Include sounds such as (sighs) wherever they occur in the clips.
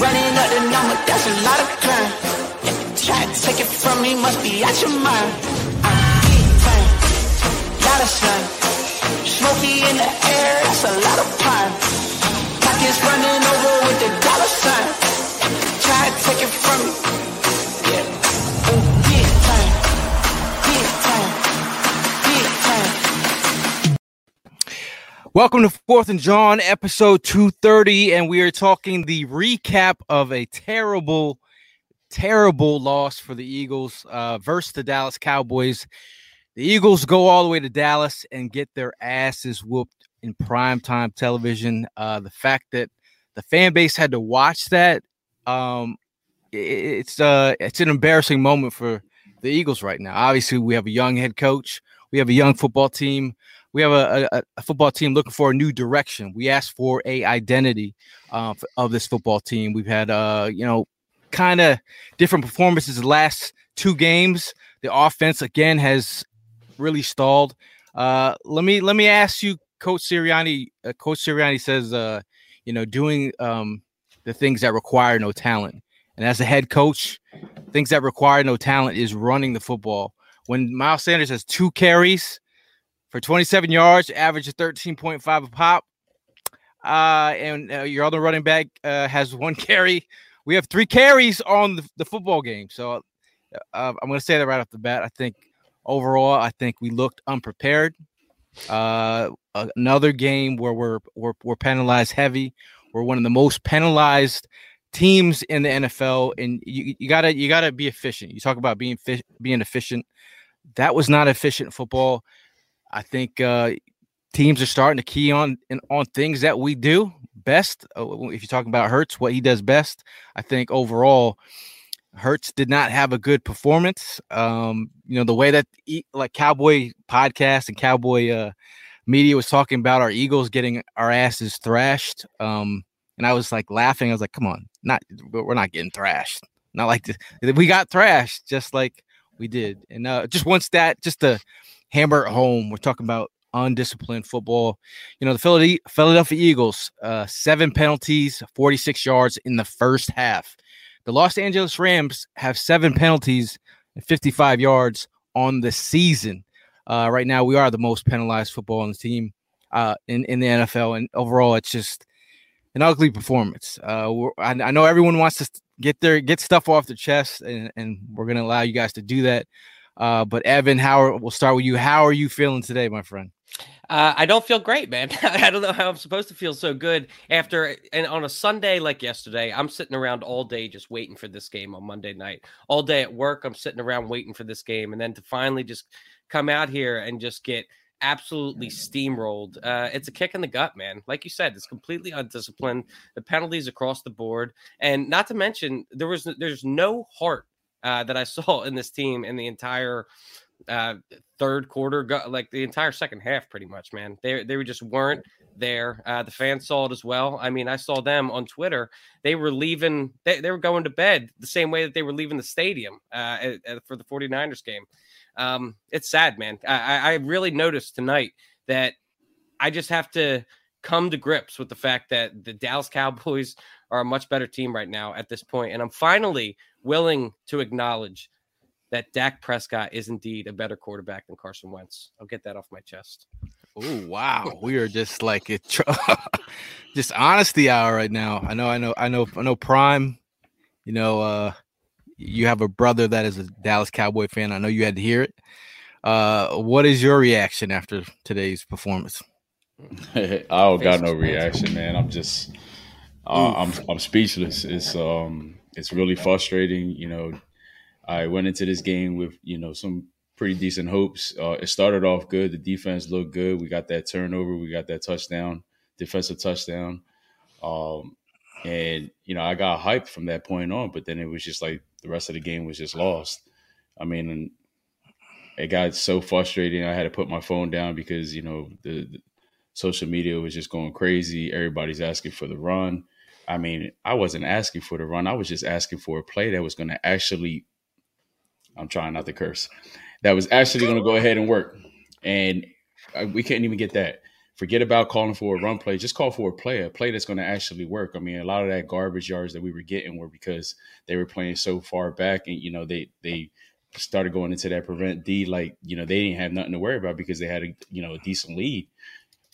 Running up the number, that's a lot of crime. Try to take it from me, must be out your mind. I'm big time, lot of sun. Smoky in the air, that's a lot of pine. Pockets running over with the dollar sign. Try to take it from me. Welcome to Fourth and John, episode 230, and we are talking the recap of a terrible, terrible loss for the Eagles uh, versus the Dallas Cowboys. The Eagles go all the way to Dallas and get their asses whooped in primetime television. Uh, the fact that the fan base had to watch that, um, it's uh, it's an embarrassing moment for the Eagles right now. Obviously, we have a young head coach, we have a young football team we have a, a, a football team looking for a new direction. We asked for a identity uh, of this football team. We've had uh, you know, kind of different performances the last two games. The offense again has really stalled. Uh, let me let me ask you, Coach Sirianni. Uh, Coach Sirianni says, uh, you know, doing um, the things that require no talent. And as a head coach, things that require no talent is running the football. When Miles Sanders has two carries for 27 yards, average of 13.5 a pop. Uh, and uh, your other running back uh, has (laughs) one carry. We have three carries on the, the football game. So uh, I'm going to say that right off the bat. I think overall, I think we looked unprepared. Uh, another game where we're, we're we're penalized heavy. We're one of the most penalized teams in the NFL, and you, you gotta you gotta be efficient. You talk about being fi- being efficient. That was not efficient football. I think uh, teams are starting to key on on things that we do best. Uh, If you're talking about Hurts, what he does best, I think overall, Hurts did not have a good performance. Um, you know the way that like Cowboy podcast and Cowboy uh, media was talking about our Eagles getting our asses thrashed. Um, and I was like laughing. I was like, "Come on, not we're not getting thrashed. Not like this. We got thrashed just like we did." And uh, just one stat, just to hammer it home. We're talking about undisciplined football. You know, the Philadelphia, Eagles, uh, seven penalties, 46 yards in the first half. The Los Angeles Rams have seven penalties and 55 yards on the season. Uh, right now, we are the most penalized football on the team uh, in, in the NFL. And overall, it's just an ugly performance. Uh, I, I know everyone wants to get their get stuff off their chest, and, and we're going to allow you guys to do that. Uh, but Evan, how we'll start with you. How are you feeling today, my friend? Uh, I don't feel great, man. (laughs) I don't know how I'm supposed to feel so good after and on a Sunday like yesterday. I'm sitting around all day just waiting for this game on Monday night. All day at work, I'm sitting around waiting for this game, and then to finally just come out here and just get absolutely steamrolled. Uh, it's a kick in the gut, man. Like you said, it's completely undisciplined. The penalties across the board, and not to mention there was there's no heart uh, that I (laughs) saw in this team in the entire uh, third quarter, like the entire second half, pretty much, man. They they just weren't there. Uh, the fans saw it as well. I mean, I saw them on Twitter. They were leaving, they, they were going to bed the same way that they were leaving the stadium uh, for the 49ers game. Um, it's sad, man. I, I really noticed tonight that I just have to come to grips with the fact that the Dallas Cowboys are a much better team right now at this point. And I'm finally willing to acknowledge that Dak Prescott is indeed a better quarterback than Carson Wentz. I'll get that off my chest. Oh wow, we are just like it, (laughs) just honesty hour right now. I know, I know, I know, I know. Prime, you know, uh, you have a brother that is a Dallas Cowboy fan. I know you had to hear it. Uh, what is your reaction after today's performance? (laughs) I don't got no reaction, man. I'm just, uh, I'm, I'm speechless. It's, um, it's really frustrating. You know, I went into this game with, you know, some pretty decent hopes. Uh, it started off good. The defense looked good. We got that turnover. We got that touchdown, defensive touchdown. Um, and you know, I got hyped from that point on. But then it was just like the rest of the game was just lost. I mean, it got so frustrating. I had to put my phone down because you know the, the social media was just going crazy. Everybody's asking for the run. I mean, I wasn't asking for the run. I was just asking for a play that was going to actually. I'm trying not to curse. That was actually going to go ahead and work, and uh, we can't even get that. Forget about calling for a run play. Just call for a play, a play that's going to actually work. I mean, a lot of that garbage yards that we were getting were because they were playing so far back, and you know they they started going into that prevent D like you know they didn't have nothing to worry about because they had a you know a decent lead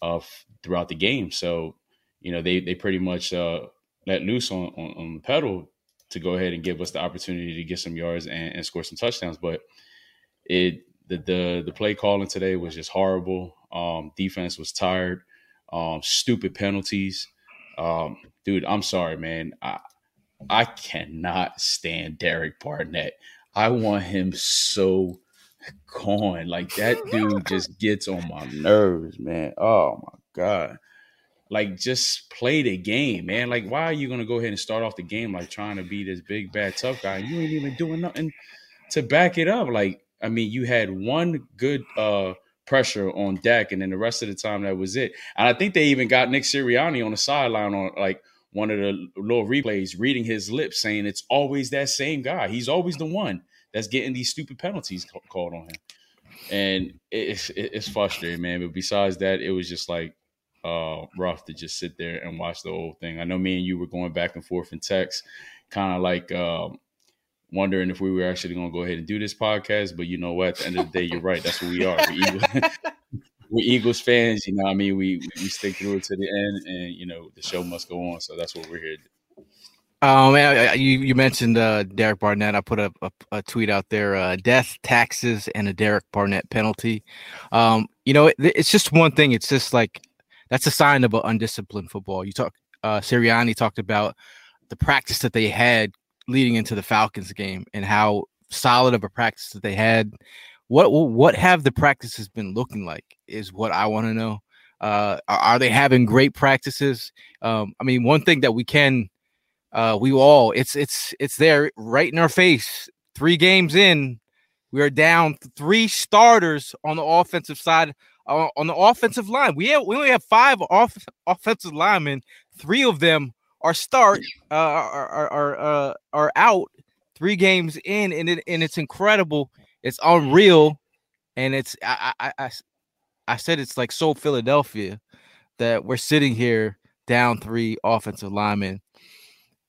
of throughout the game. So you know they they pretty much uh, let loose on, on, on the pedal to go ahead and give us the opportunity to get some yards and, and score some touchdowns. But it the the the play calling today was just horrible. Um, defense was tired. Um, stupid penalties. Um, dude, I'm sorry, man. I I cannot stand Derek Barnett. I want him so gone. Like that dude just gets on my nerves, man. Oh my god. Like just play the game, man. Like why are you gonna go ahead and start off the game like trying to be this big bad tough guy? You ain't even doing nothing to back it up. Like I mean, you had one good uh pressure on Dak, and then the rest of the time that was it. And I think they even got Nick Sirianni on the sideline on like one of the little replays, reading his lips, saying it's always that same guy. He's always the one that's getting these stupid penalties called on him, and it's it's frustrating, man. But besides that, it was just like uh, rough to just sit there and watch the whole thing. I know me and you were going back and forth in text, kind of like. Um, wondering if we were actually going to go ahead and do this podcast. But you know what? At the end of the day, you're right. That's what we are. We're Eagles, (laughs) we're Eagles fans. You know, I mean, we we stick through it to the end, and you know, the show must go on. So that's what we're here. Um, you you mentioned uh, Derek Barnett. I put a, a, a tweet out there: uh, death, taxes, and a Derek Barnett penalty. Um, you know, it, it's just one thing. It's just like that's a sign of an undisciplined football. You talk. Uh, Sirianni talked about the practice that they had leading into the Falcons game and how solid of a practice that they had. What what have the practices been looking like? Is what I want to know. Uh, are, are, they having great practices? Um, I mean, one thing that we can, uh, we all it's it's it's there right in our face. Three games in, we are down three starters on the offensive side. Uh, on the offensive line, we have we only have five off, offensive linemen. Three of them are start uh, are are are, uh, are out three games in, and it, and it's incredible. It's unreal, and it's I, I I I said it's like so Philadelphia that we're sitting here down three offensive linemen.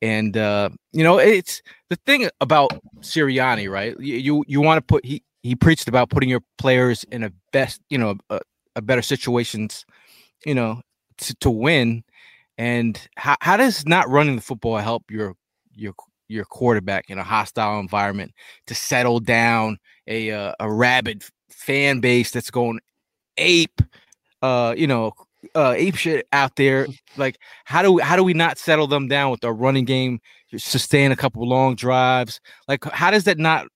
And uh, you know, it's the thing about Sirianni, right? You you, want to put he he preached about putting your players in a best, you know, a, a better situations, you know, to, to win. And how, how does not running the football help your your your quarterback in a hostile environment to settle down a uh, a rabid fan base that's going ape, uh, you know, uh, ape shit out there. Like, how do we, how do we not settle them down with our running game, sustain a couple long drives? Like, how does that not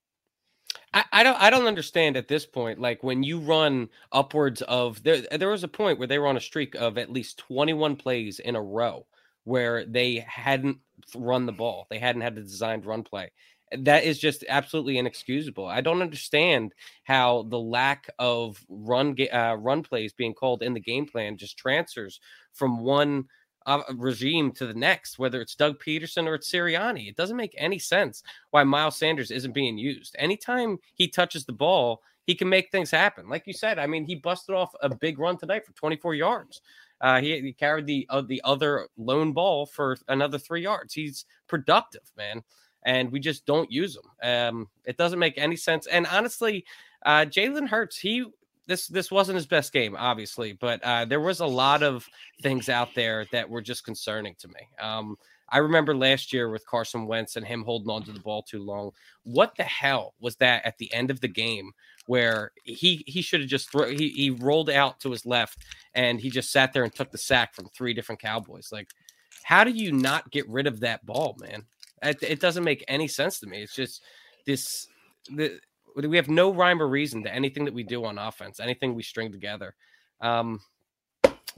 I, I, don't I don't understand at this point. Like when you run upwards of there there was a point where they were on a streak of at least 21 plays in a row where they hadn't run the ball. They hadn't had a designed run play. That is just absolutely inexcusable. I don't understand how the lack of run uh, run plays being called in the game plan just transfers from one uh, regime to the next, whether it's Doug Pederson or it's Sirianni. It doesn't make any sense why Miles Sanders isn't being used. Anytime he touches the ball, he can make things happen. Like you said, I mean, he busted off a big run tonight for 24 yards. Uh, he, he, carried the uh, the other lone ball for another three yards. He's productive, man, and we just don't use them. Um, it doesn't make any sense. And honestly, uh, Jalen Hurts, he this this wasn't his best game, obviously, but uh, there was a lot of things out there that were just concerning to me. Um, I remember last year with Carson Wentz and him holding on to the ball too long. What the hell was that at the end of the game where he he should have just throw, he he rolled out to his left and he just sat there and took the sack from three different Cowboys. Like, how do you not get rid of that ball, man? It, it doesn't make any sense to me. It's just this the we have no rhyme or reason to anything that we do on offense, anything we string together. Um,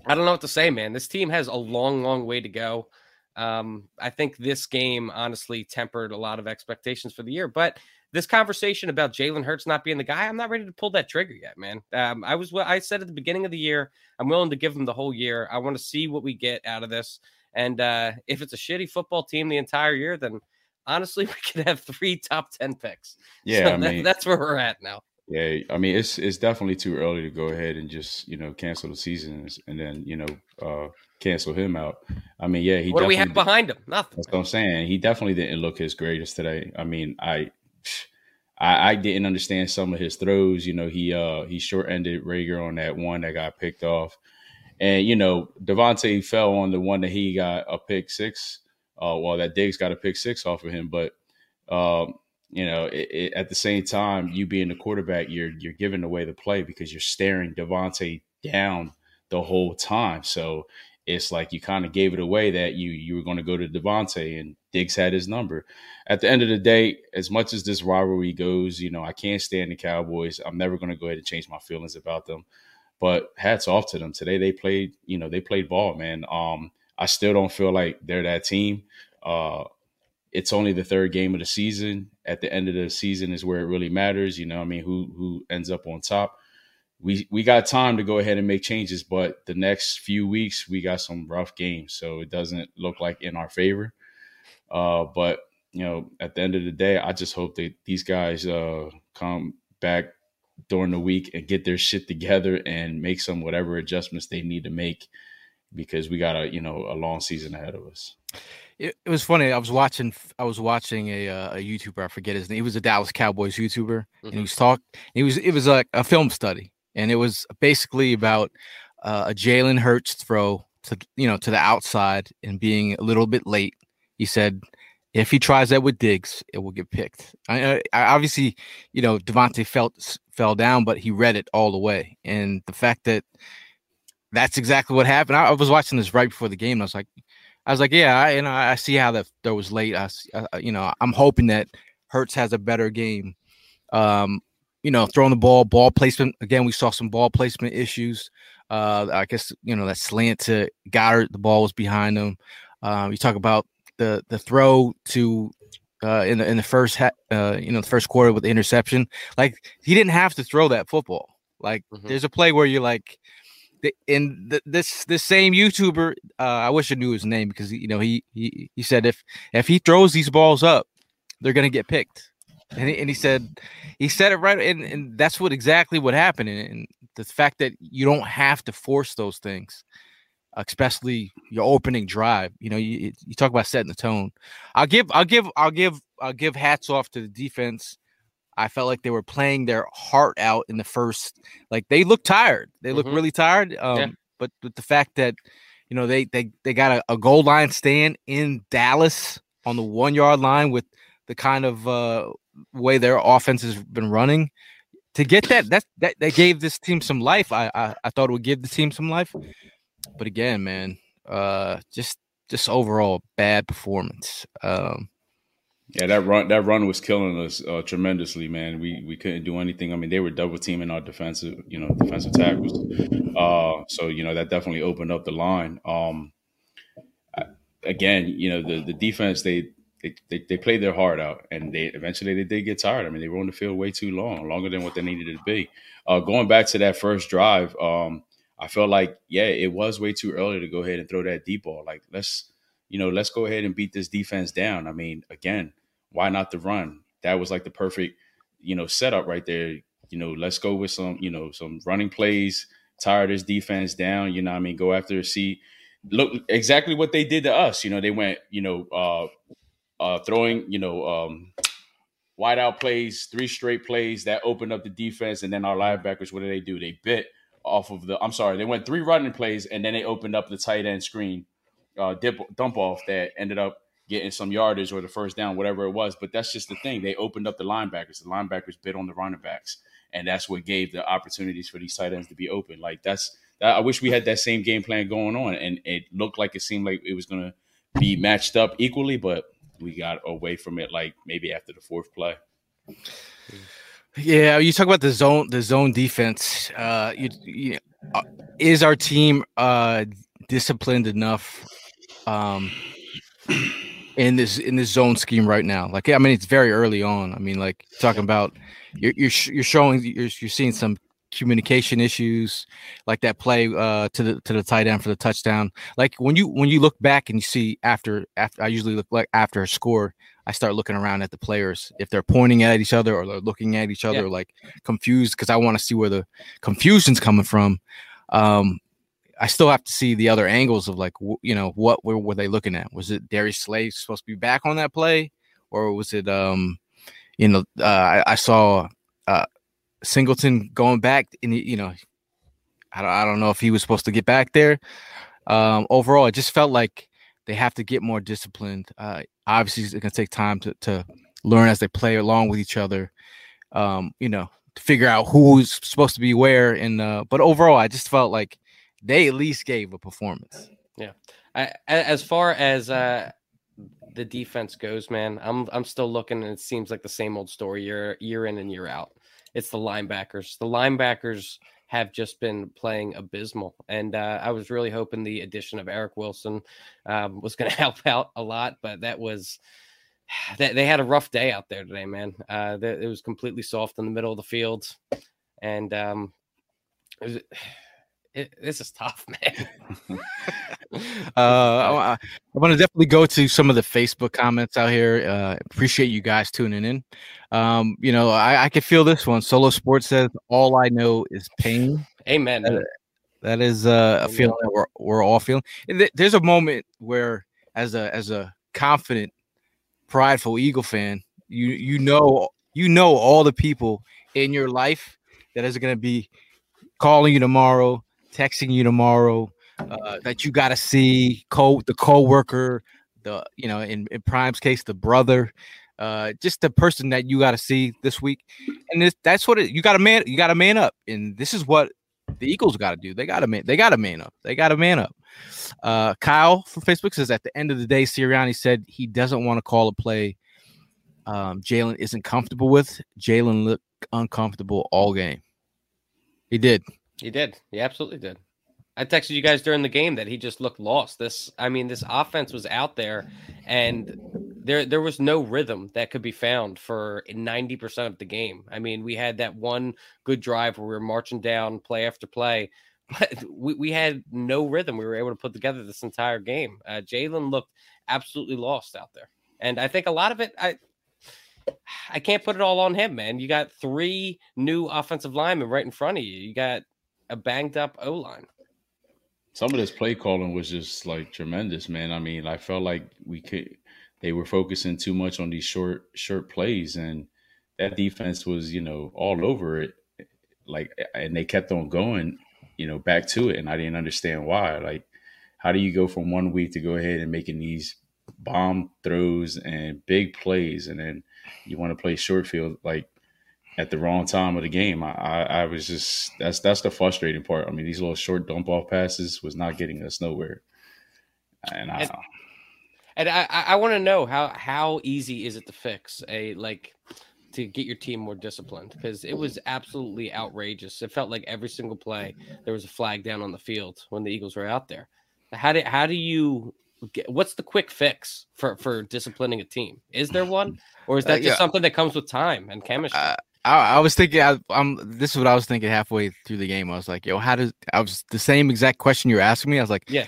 I don't know what to say, man. This team has a long, long way to go. Um, I think this game honestly tempered a lot of expectations for the year, but this conversation about Jalen Hurts not being the guy, I'm not ready to pull that trigger yet, man. Um, I was I said at the beginning of the year, I'm willing to give him the whole year. I want to see what we get out of this, and uh, if it's a shitty football team the entire year, then honestly, (laughs) we could have three top ten picks. Yeah, so I mean, that, that's where we're at now. Yeah, I mean it's it's definitely too early to go ahead and just you know cancel the seasons and then you know uh, cancel him out. I mean, yeah, he. What do we have behind him? Nothing. That's what I'm saying. He definitely didn't look his greatest today. I mean, I. I, I didn't understand some of his throws. You know, he uh he short ended Reagor on that one that got picked off. And you know, DeVonta fell on the one that he got a pick six. Uh well that Diggs got a pick six off of him. But um, you know, it, it, at the same time, you being the quarterback, you're you're giving away the play because you're staring DeVonta down the whole time. So it's like you kind of gave it away that you you were going to go to DeVonta and Diggs had his number. At the end of the day, as much as this rivalry goes, you know, I can't stand the Cowboys. I'm never going to go ahead and change my feelings about them. But hats off to them today. They played, you know, they played ball, man. Um, I still don't feel like they're that team. Uh, it's only the third game of the season. At the end of the season is where it really matters. You know, I mean, who who ends up on top? we we got time to go ahead and make changes, but the next few weeks we got some rough games, so it doesn't look like in our favor. Uh, but you know, at the end of the day, I just hope that these guys uh, come back during the week and get their shit together and make some whatever adjustments they need to make because we got a you know a long season ahead of us. It, it was funny. I was watching. I was watching a uh, a YouTuber. I forget his name. He was a Dallas Cowboys YouTuber, mm-hmm. and he was talk. He was. It was like a film study, and it was basically about uh, a Jalen Hurts throw to you know to the outside and being a little bit late. He said if he tries that with Diggs, it will get picked. I, I obviously, you know, DeVonta felt fell down, but he read it all the way, and the fact that that's exactly what happened. I, I was watching this right before the game, I was like, I was like, yeah, I, you know, I see how that throw was late. I, I, you know, I'm hoping that Hurts has a better game. Um, you know, throwing the ball, ball placement. Again, we saw some ball placement issues. Uh, I guess you know that slant to Goedert, the ball was behind him. Um, you talk about the the throw to uh, in the in the first ha- uh, you know the first quarter with the interception. Like he didn't have to throw that football. Like mm-hmm. there's a play where you're like, in the, this this same YouTuber, uh, I wish I knew his name because you know he he he said if if he throws these balls up, they're gonna get picked and he, and he said he said it right and, and that's what exactly what happened and, and, the fact that you don't have to force those things especially your opening drive you know you, you talk about setting the tone i'll give i'll give i'll give i'll give hats off to the defense i felt like they were playing their heart out in the first like they looked tired they look mm-hmm. really tired um yeah. but with the fact that you know they they they got a, a goal line stand in dallas on the one yard line with the kind of uh, way their offense has been running. To get that, that that that gave this team some life. I, I I thought it would give the team some life, but again, man, uh, just just overall bad performance. Um, yeah, that run that run was killing us uh, tremendously, man. We we couldn't do anything. I mean, they were double teaming our defensive, you know, defensive tackles. Uh, so you know that definitely opened up the line. Um, again, you know the the defense they they, they, they played their heart out, and they eventually they did get tired. I mean, they were on the field way too long, longer than what they needed to be. Uh, going back to that first drive, um, I felt like yeah, it was way too early to go ahead and throw that deep ball. Like let's you know let's go ahead and beat this defense down. I mean, again, why not the run? That was like the perfect you know setup right there. You know, let's go with some you know some running plays, tire this defense down. You know, I mean, go after a seat. Look exactly what they did to us. You know, they went you know uh, uh, throwing you know um, wide out plays, three straight plays that opened up the defense, and then our linebackers, what did they do? They bit off of the. I'm sorry, they went three running plays, and then they opened up the tight end screen, uh, dip, dump off that ended up getting some yardage or the first down, whatever it was. But that's just the thing. They opened up the linebackers. The linebackers bit on the running backs, and that's what gave the opportunities for these tight ends to be open. Like that's. I wish we had that same game plan going on, and it looked like it seemed like it was going to be matched up equally, but we got away from it like maybe after the fourth play. Yeah, you talk about the zone, the zone defense. Uh, you, you uh, is our team uh disciplined enough um in this in this zone scheme right now? Like, I mean, it's very early on. I mean, like talking about you're you're, you're showing you're, you're seeing some communication issues like that play uh to the to the tight end for the touchdown like when you when you look back and you see after after i usually look like after a score i start looking around at the players if they're pointing at each other or they're looking at each other yeah. like confused because i want to see where the confusion's coming from um I still have to see the other angles of like you know what were, were they looking at? Was it Darius Slay supposed to be back on that play, or was it um you know uh, I, I saw uh, Singleton going back, and you know, I don't, I don't know if he was supposed to get back there. Um, overall, it just felt like they have to get more disciplined. Uh, obviously, it's going to take time to, to learn as they play along with each other. Um, you know, to figure out who's supposed to be where. And uh, but overall, I just felt like they at least gave a performance. Yeah. I, as far as uh, the defense goes, man, I'm I'm still looking, and it seems like the same old story year year in and year out it's the linebackers. The linebackers have just been playing abysmal, and uh, I was really hoping the addition of Eric Wilson um, was going (laughs) to help out a lot, but that was (sighs) that they had a rough day out there today, man. Uh, it was completely soft in the middle of the field, and um, it was, it, this is tough, (laughs) man. (laughs) uh, I, I want to definitely go to some of the Facebook comments out here. Uh, appreciate you guys tuning in. Um, you know, I, I can feel this one. Solo Sports says, "All I know is pain." Amen. that, that is uh, a feeling that we're we're all feeling. There's a moment where, as a as a confident, prideful Eagle fan, you you know you know all the people in your life that is going to be calling you tomorrow texting you tomorrow uh, that you got to see co the co-worker the you know in, in prime's case the brother uh just the person that you got to see this week. And this, that's what it, you got to man you got to man up. And this is what the eagles got to do. They got to man they got to man up. They got to man up. Uh kyle from facebook says at the end of the day sirianni said he doesn't want to call a play um jalen isn't comfortable with. Jalen looked uncomfortable all game. He did he did. He absolutely did. I texted you guys during the game that he just looked lost. This, I mean, this offense was out there, and there there was no rhythm that could be found for ninety percent of the game. I mean, we had that one good drive where we were marching down play after play, (laughs) but we, we had no rhythm. We were able to put together this entire game. Uh, Jalen looked absolutely lost out there, and I think a lot of it, I I can't put it all on him, man. You got three new offensive linemen right in front of you. You got a banged up O line. Some of this play calling was just like tremendous, man. I mean, I felt like we could they were focusing too much on these short short plays and that defense was, you know, all over it. Like and they kept on going, you know, back to it and I didn't understand why. Like how do you go from one week to go ahead and making these bomb throws and big plays and then you want to play short field like at the wrong time of the game. I, I, I, was just that's that's the frustrating part. I mean, these little short dump off passes was not getting us nowhere. And I and, and I, I want to know how how easy is it to fix a like to get your team more disciplined because it was absolutely outrageous. It felt like every single play there was a flag down on the field when the Eagles were out there. How do how do you get- what's the quick fix for for disciplining a team? Is there one, or is Uh, that just yeah. something that comes with time and chemistry? Uh, I, I was thinking, I, I'm. This is what I was thinking halfway through the game. I was like, "Yo, how does?" I was the same exact question you were asking me. I was like, Yeah.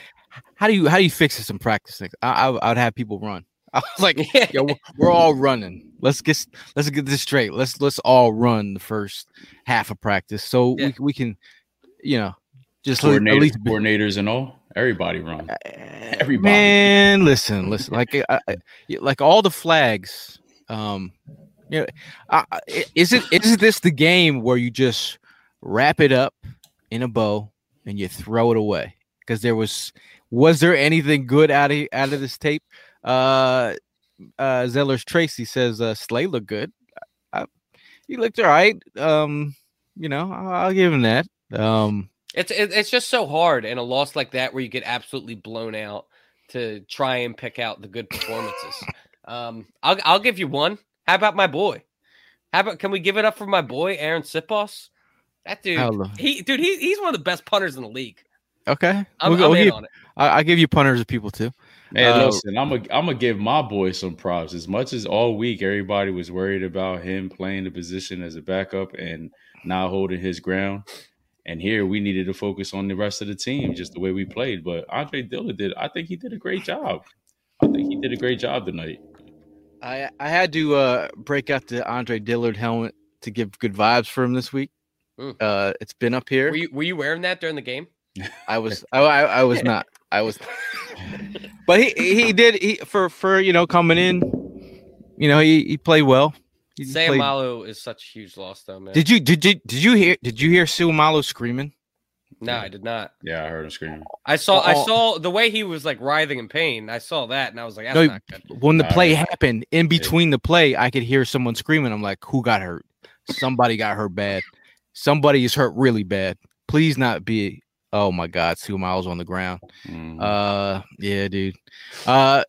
How do you how do you fix this in practice? Like, I, I I'd have people run. (laughs) I was like, Yeah. "Yo, we're- we're all running. Let's get let's get this straight. Let's let's all run the first half of practice, so Yeah. we we can, you know, just le- at Coordinators, least coordinators and all, everybody run. Everybody. Man, listen, listen. Like, I, I- like all the flags. Um, I, I- is it is this the game where you just wrap it up in a bow and you throw it away? Because there was, was there anything good out of out of this tape? Uh, uh, Zeller's Tracy says uh, Slay looked good. I, he looked all right. Um, you know, I'll, I'll give him that. Um, It's it's just so hard in a loss like that where you get absolutely blown out to try and pick out the good performances. (laughs) um, I'll I'll give you one. How about my boy? How about can we give it up for my boy Arryn Siposs? That dude, I'll he dude, he, he's one of the best punters in the league. okay, I'm, We'll- I'm we'll in give- on it. I, I'll give you punters of people too. Man, Uh, listen, I'm gonna I'm gonna give my boy some props. As much as all week everybody was worried about him playing the position as a backup and not holding his ground, and here we needed to focus on the rest of the team, just the way we played. But Andre Dillard did. I think he did a great job. I think he did a great job tonight. I I had to uh break out the Andre Dillard helmet to give good vibes for him this week. Mm. Uh, it's been up here. Were you were you wearing that during the game? (laughs) I was I, I, I was not. I was, (laughs) but he he did he for for you know coming in. You know he he played well. He Sam played- Malo is such a huge loss though, man. Did you did you did you hear did you hear Seumalo screaming? No, I did not. Yeah, I heard him screaming. I saw I saw the way he was like writhing in pain. I saw that and I was like, that's No, not good. When the play right. happened, in between the play, I could hear someone screaming. I'm like, who got hurt? Somebody got hurt bad. Somebody is hurt really bad. Please not be. Oh my God, two Miles on the ground. Mhm. Uh, yeah, dude. Uh,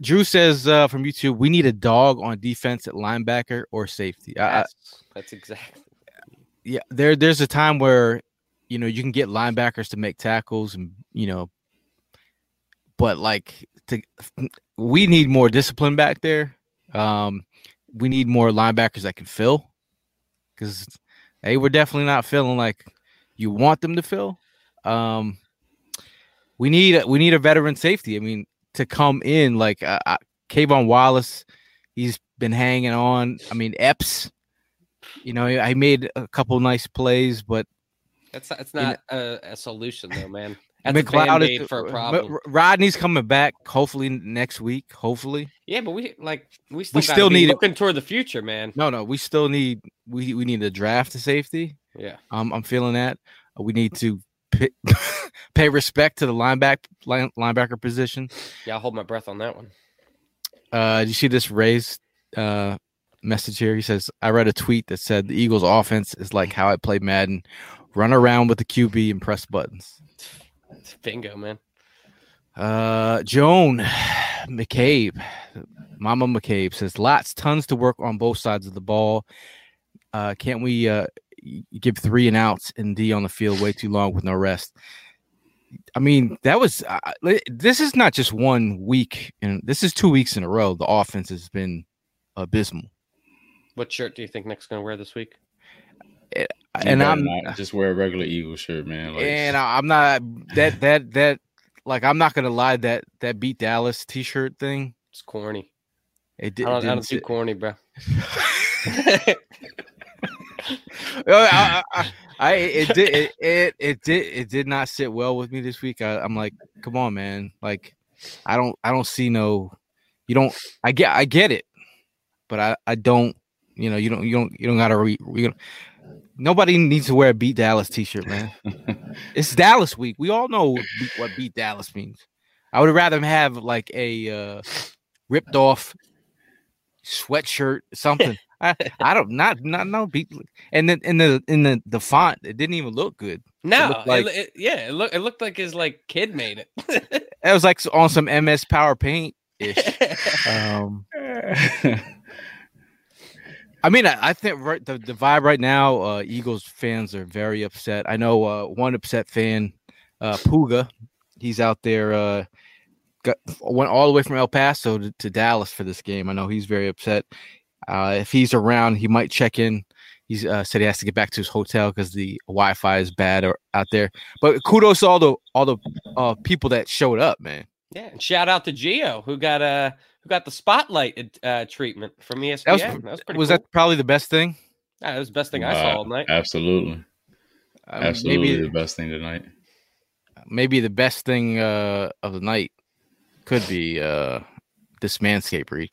Drew says uh, from YouTube, we need a dog on defense at linebacker or safety. I, I, That's, that's exactly. yeah, there there's a time where you know you can get linebackers to make tackles and you know, but like to we need more discipline back there. Um, we need more linebackers that can fill because they were definitely not feeling like you want them to fill. Um, we need we need a veteran safety. I mean, to come in like uh, uh, Kayvon Wallace, he's been hanging on. I mean, Epps, you know, I made a couple nice plays, but That's not, it's You know- not a, a solution though, man. (laughs) That's McLeod is- for a R- problem. Rodney's coming back hopefully next week. Hopefully, Yeah, but we like we still, We still need looking toward the future, man. no, no, we still need we we need to draft a safety. Yeah, Um, I'm feeling that we need to pay, (laughs) pay respect to the lineback line, linebacker position. yeah. I'll hold my breath on that one. Uh, you see this raised uh message here? He says, I read a tweet that said the Eagles offense is like how I play Madden, run around with the QB and press buttons. Bingo, man. Uh, Joan McCabe, Mama McCabe says lots, tons to work on both sides of the ball. Uh, can't we uh give three and outs and D on the field way too long with no rest? I mean, that was uh, this is not just one week, and this is two weeks in a row. The offense has been abysmal, What shirt do you think Nick's gonna wear this week? You and I'm not just wear a regular Eagle shirt, man. Like, and I- I'm not that that that like I'm not gonna lie that that beat Dallas T-shirt thing. It's corny. It I did, don't, I didn't don't do corny, bro. (laughs) Oh, I, I, I it did it, it it did it did not sit well with me this week. I, I'm like, come on, man. Like, I don't I don't see no. You don't. I get I get it, but I I don't. You know you don't you don't you don't gotta re. You don't, nobody needs to wear a beat Dallas T-shirt, man. (laughs) it's Dallas week. We all know what beat, Dallas means. I would rather have like a uh, ripped off sweatshirt, something. (laughs) I, I don't not not no beat and then in the in the the font it didn't even look good. No, it like- it- yeah, it looked it looked like his like kid made it. It was like on some MS Power Paint ish. (laughs) Um, I mean, I, I think right, the the vibe right now, uh, Eagles fans are very upset. I know uh, one upset fan, uh, Puga, he's out there uh, got went all the way from El Paso to, to Dallas for this game. I know he's very upset. Uh, if he's around, he might check in. He uh, said he has to get back to his hotel because the Wi-Fi is bad or, out there. But kudos to all the all the uh, people that showed up, man. Yeah, and shout out to Geo who got uh who got the spotlight uh, treatment from ESPN. That was, that was pretty. was cool. that probably the best thing? Yeah, that was the best thing I saw all night. Absolutely, Um, absolutely maybe the best thing tonight. maybe the best thing uh, of the night could be uh, this manscape read.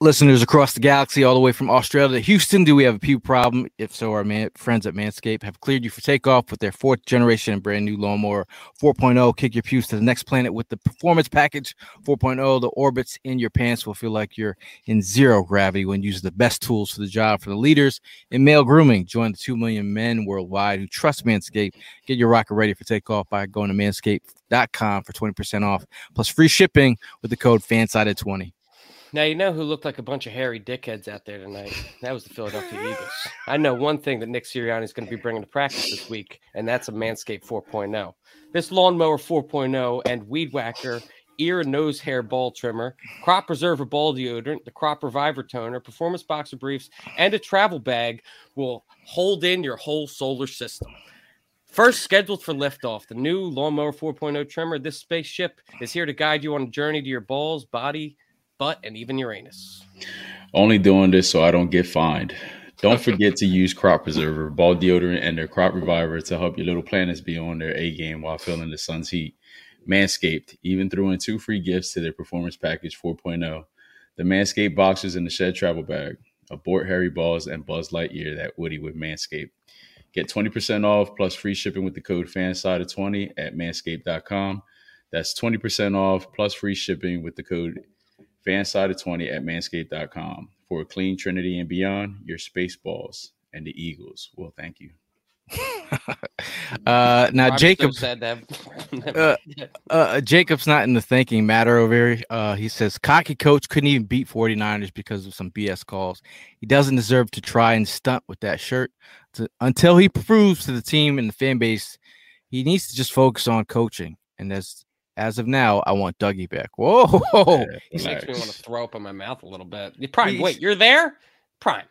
Listeners across the galaxy, all the way from Australia to Houston, do we have a pew problem? If so, our man, friends at Manscaped have cleared you for takeoff with their fourth generation and brand new lawnmower 4.0. Kick your pews to the next planet with the performance package 4.0. The orbits in your pants will feel like you're in zero gravity when using the best tools for the job for the leaders in male grooming. Join the 2 million men worldwide who trust Manscaped. Get your rocket ready for takeoff by going to manscaped.com for 20% off plus free shipping with the code FANSIDED20. Now you know who looked like a bunch of hairy dickheads out there tonight. That was the Philadelphia Eagles. I know one thing that Nick Sirianni is going to be bringing to practice this week, and that's a Manscaped 4.0. This lawnmower 4.0 and weed whacker ear and nose hair ball trimmer, crop preserver ball deodorant, the crop reviver toner, performance boxer briefs, and a travel bag will hold in your whole solar system. First scheduled for liftoff, the new lawnmower 4.0 trimmer. This spaceship is here to guide you on a journey to your balls, body, butt, and even Uranus. Only doing this so I don't get fined. Don't forget to use crop preserver, ball deodorant, and their crop reviver to help your little planets be on their A game while feeling the sun's heat. Manscaped even threw in two free gifts to their performance package 4.0 the Manscaped boxers and the Shed travel bag, abort Harry Balls, and Buzz Lightyear that Woody with Manscaped. Get 20% off plus free shipping with the code FANSIDE20 at manscaped.com. That's 20% off plus free shipping with the code FANSIDE20 at manscaped.com. For a clean Trinity and beyond, your space balls and the Eagles will thank you. (laughs) Uh, now, I'm so Jacob, sad that (laughs) Uh, uh, Jacob's not in the thinking matter over here. Uh, he says cocky coach couldn't even beat 49ers because of some BS calls. He doesn't deserve to try and stunt with that shirt. To- until he proves to the team and the fan base, he needs to just focus on coaching. And as as of now, I want Dougie back. Whoa, Yeah, (laughs) He makes me want to throw up in my mouth a little bit. Prime, He's- wait, you're there? Prime,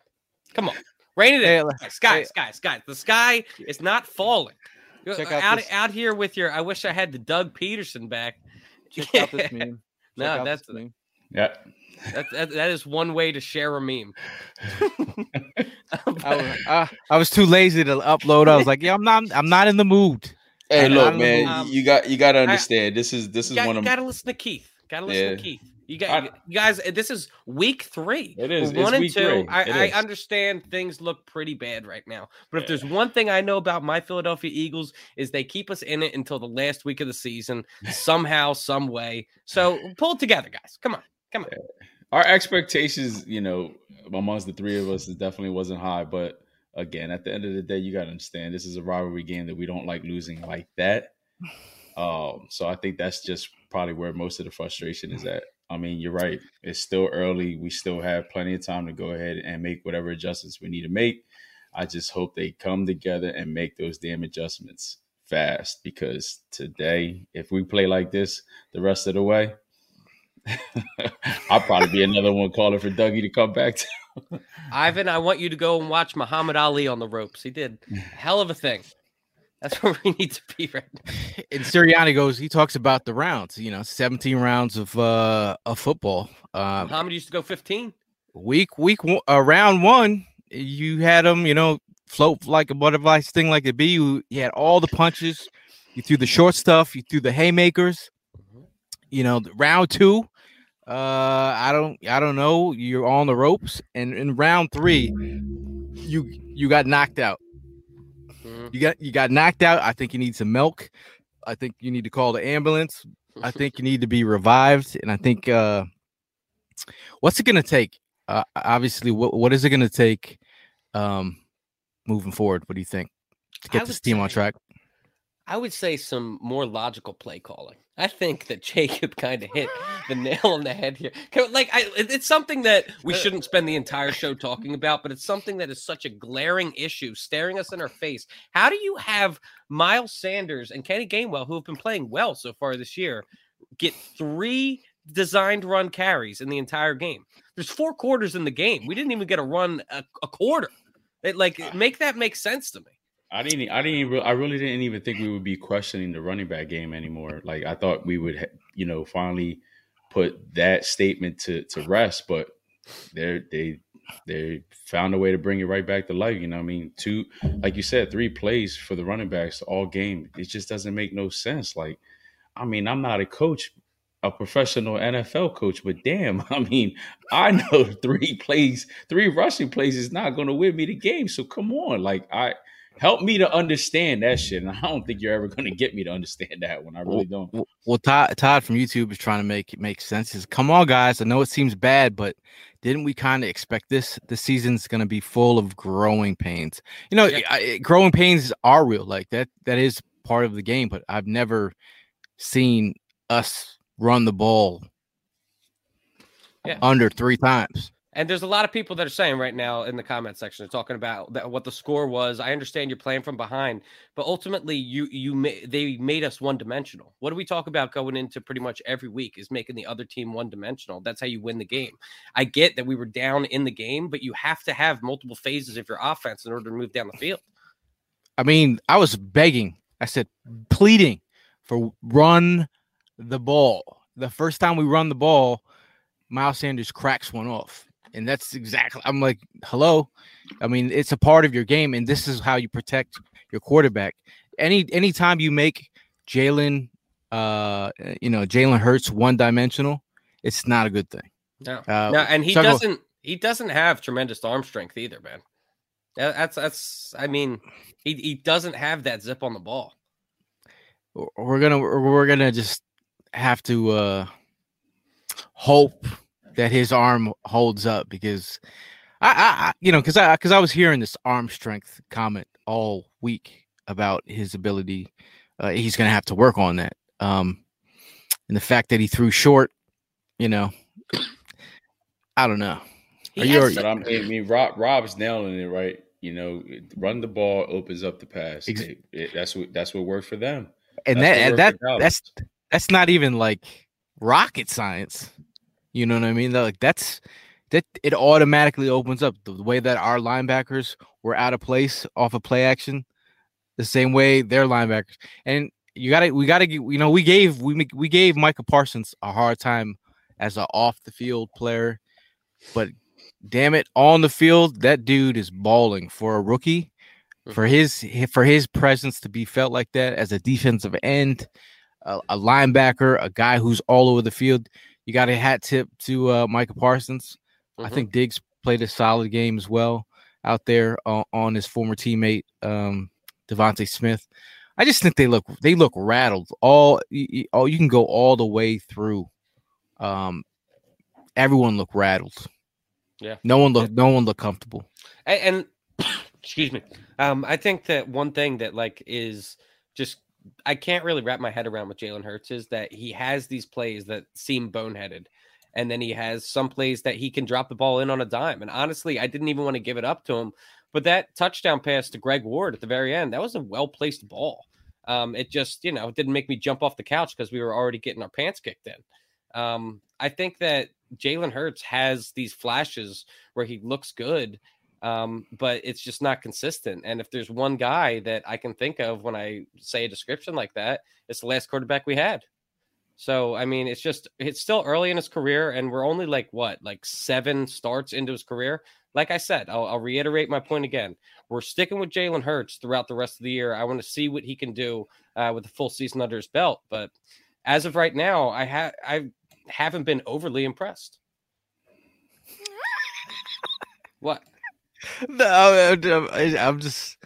come on, rain it Hey, in, le- guys, guys, hey. guys, guys. The sky is not falling. Check out out this- out here with your. I wish I had the Doug Pederson back. check out this (laughs) meme. Check No, that's this meme. Yeah. that, that, that is one way to share a meme. (laughs) I was, uh, I was too lazy to upload. I was like, yeah, I'm not. I'm not in the mood. Hey, I- look, I man, know. you got you got to understand. This is this is got, one you of gotta listen to Keith. Gotta listen to Keith. You got I- you guys. This is week three. It is. One and week two. I, I understand things look pretty bad right now, but if there's one thing I know about my Philadelphia Eagles is they keep us in it until the last week of the season, (laughs) somehow, some way. So pull it together, guys. Come on, come on. Our expectations, you know, amongst the three of us, it definitely wasn't high. But again, at the end of the day, you got to understand this is a rivalry game that we don't like losing like that. (sighs) Um, so I think that's just probably where most of the frustration is at. I mean, you're right. It's still early. We still have plenty of time to go ahead and make whatever adjustments we need to make. I just hope they come together and make those damn adjustments fast because today, if we play like this the rest of the way, (laughs) I'll probably be another one calling for Dougie to come back. To. Ivan, I want you to go and watch Muhammad Ali on the ropes. He did (laughs) hell of a thing. That's where we need to be right now. And Sirianni goes. He talks about the rounds. You know, 17 rounds of uh of football. Um, Muhammad used to go 15. week week one, uh, round one, you had him, you know, float like a butterfly, sting like a bee. You, you had all the punches. You threw the short stuff. You threw the haymakers. You know, the round two, uh, I don't, I don't know. You're on the ropes, and in round three, you you got knocked out. Mhm. You got you got knocked out. I think you need some milk. I think you need to call the ambulance. I think you need to be revived, and I think uh, what's it going to take? Uh, obviously, what what is it going to take um, moving forward? What do you think to get this team on track? I would say some more logical play calling. I think that (laughs) Jacob kind of hit the nail on the head here. Like, I, it's something that we uh, shouldn't spend the (laughs) entire show talking about, but it's something that is such a glaring issue, staring us in our face. How do you have Miles Sanders and Kenny Gainwell, who have been playing well so far this year, get three designed run carries in the entire game? There's four quarters in the game. We didn't even get a run a, a quarter. It, like, make that make sense to me. I didn't. I didn't. Even, I really didn't even think we would be questioning the running back game anymore. Like I thought we would, you know, finally put that statement to to rest. But they they they found a way to bring it right back to life. You know, I mean, two like you said, three plays for the running backs all game. It just doesn't make no sense. Like, I mean, I'm not a coach, a professional NFL coach, but damn, (laughs) I mean, I know (laughs) three plays, three rushing plays is not going to win me the game. So come on, like I help me to understand that shit. And I don't think you're ever (laughs) going to get me to understand that one. I really don't. Well, well, Todd, Todd from YouTube is trying to make it make sense. Is come on, guys. I know it seems bad, but didn't we kind of expect this? The season's going to be full of growing pains. You know, yeah. I, growing pains are real. Like that. That is part of the game. But I've never seen us run the ball yeah. under three times. And there's a lot of people that are saying right now in the comment section, they're talking about that, what the score was. I understand you're playing from behind, but ultimately, you you ma- they made us one dimensional. What do we talk about going into pretty much every week? Is making the other team one dimensional. That's how you win the game. I get that we were down in the game, but you have to have multiple phases of your offense in order to move down the field. I mean, I was begging. I said, pleading for run the ball. The first time we run the ball, Miles Sanders cracks one off and that's exactly, I'm like, hello. I mean, it's a part of your game, and this is how you protect your quarterback. Any anytime you make Jalen, uh, you know, Jalen Hurts one dimensional, it's not a good thing. No, uh, no, and he doesn't. He doesn't have tremendous arm strength either, man. That's that's. I mean, he he doesn't have that zip on the ball. We're gonna we're gonna just have to uh hope that his arm holds up because I, I you know, because I because I was hearing this arm strength comment all week about his ability. Uh, he's going to have to work on that. Um, and the fact that he threw short, you know, I don't know. Are but I'm, I mean, Rob Rob's nailing it right. You know, run the ball opens up the pass. Ex- it, it, that's what that's what worked for them. And that's that that that's that's not even like rocket science. You know what I mean? Like that's that it automatically opens up the way that our linebackers were out of place off of play action, the same way their linebackers. And you got to we got to you know we gave we we gave Micah Parsons a hard time as an off the field player, but damn it, on the field that dude is balling for a rookie. For mm-hmm. his for his presence to be felt like that as a defensive end, a, a linebacker, a guy who's all over the field, you got a hat tip to uh, Micah Parsons. Mm-hmm. I think Diggs played a solid game as well out there uh, on his former teammate um, DeVonta Smith. I just think they look they look rattled. All you, all you can go all the way through. Um, everyone looked rattled. Yeah, no one looked no one looked comfortable. And, and (coughs) excuse me, um, I think that one thing that like is just I can't really wrap my head around with Jalen Hurts is that he has these plays that seem boneheaded. And then he has some plays that he can drop the ball in on a dime. And honestly, I didn't even want to give it up to him. But that touchdown pass to Greg Ward at the very end, that was a well placed ball. Um, it just, you know, didn't make me jump off the couch because we were already getting our pants kicked in. Um, I think that Jalen Hurts has these flashes where he looks good um, but it's just not consistent. And if there's one guy that I can think of when I say a description like that, it's the last quarterback we had. So I mean, it's just it's still early in his career, and we're only like what, like seven starts into his career. Like I said, I'll, I'll reiterate my point again. We're sticking with Jalen Hurts throughout the rest of the year. I want to see what he can do uh, with a full season under his belt. But as of right now, I have I haven't been overly impressed. (laughs) what? No, I'm just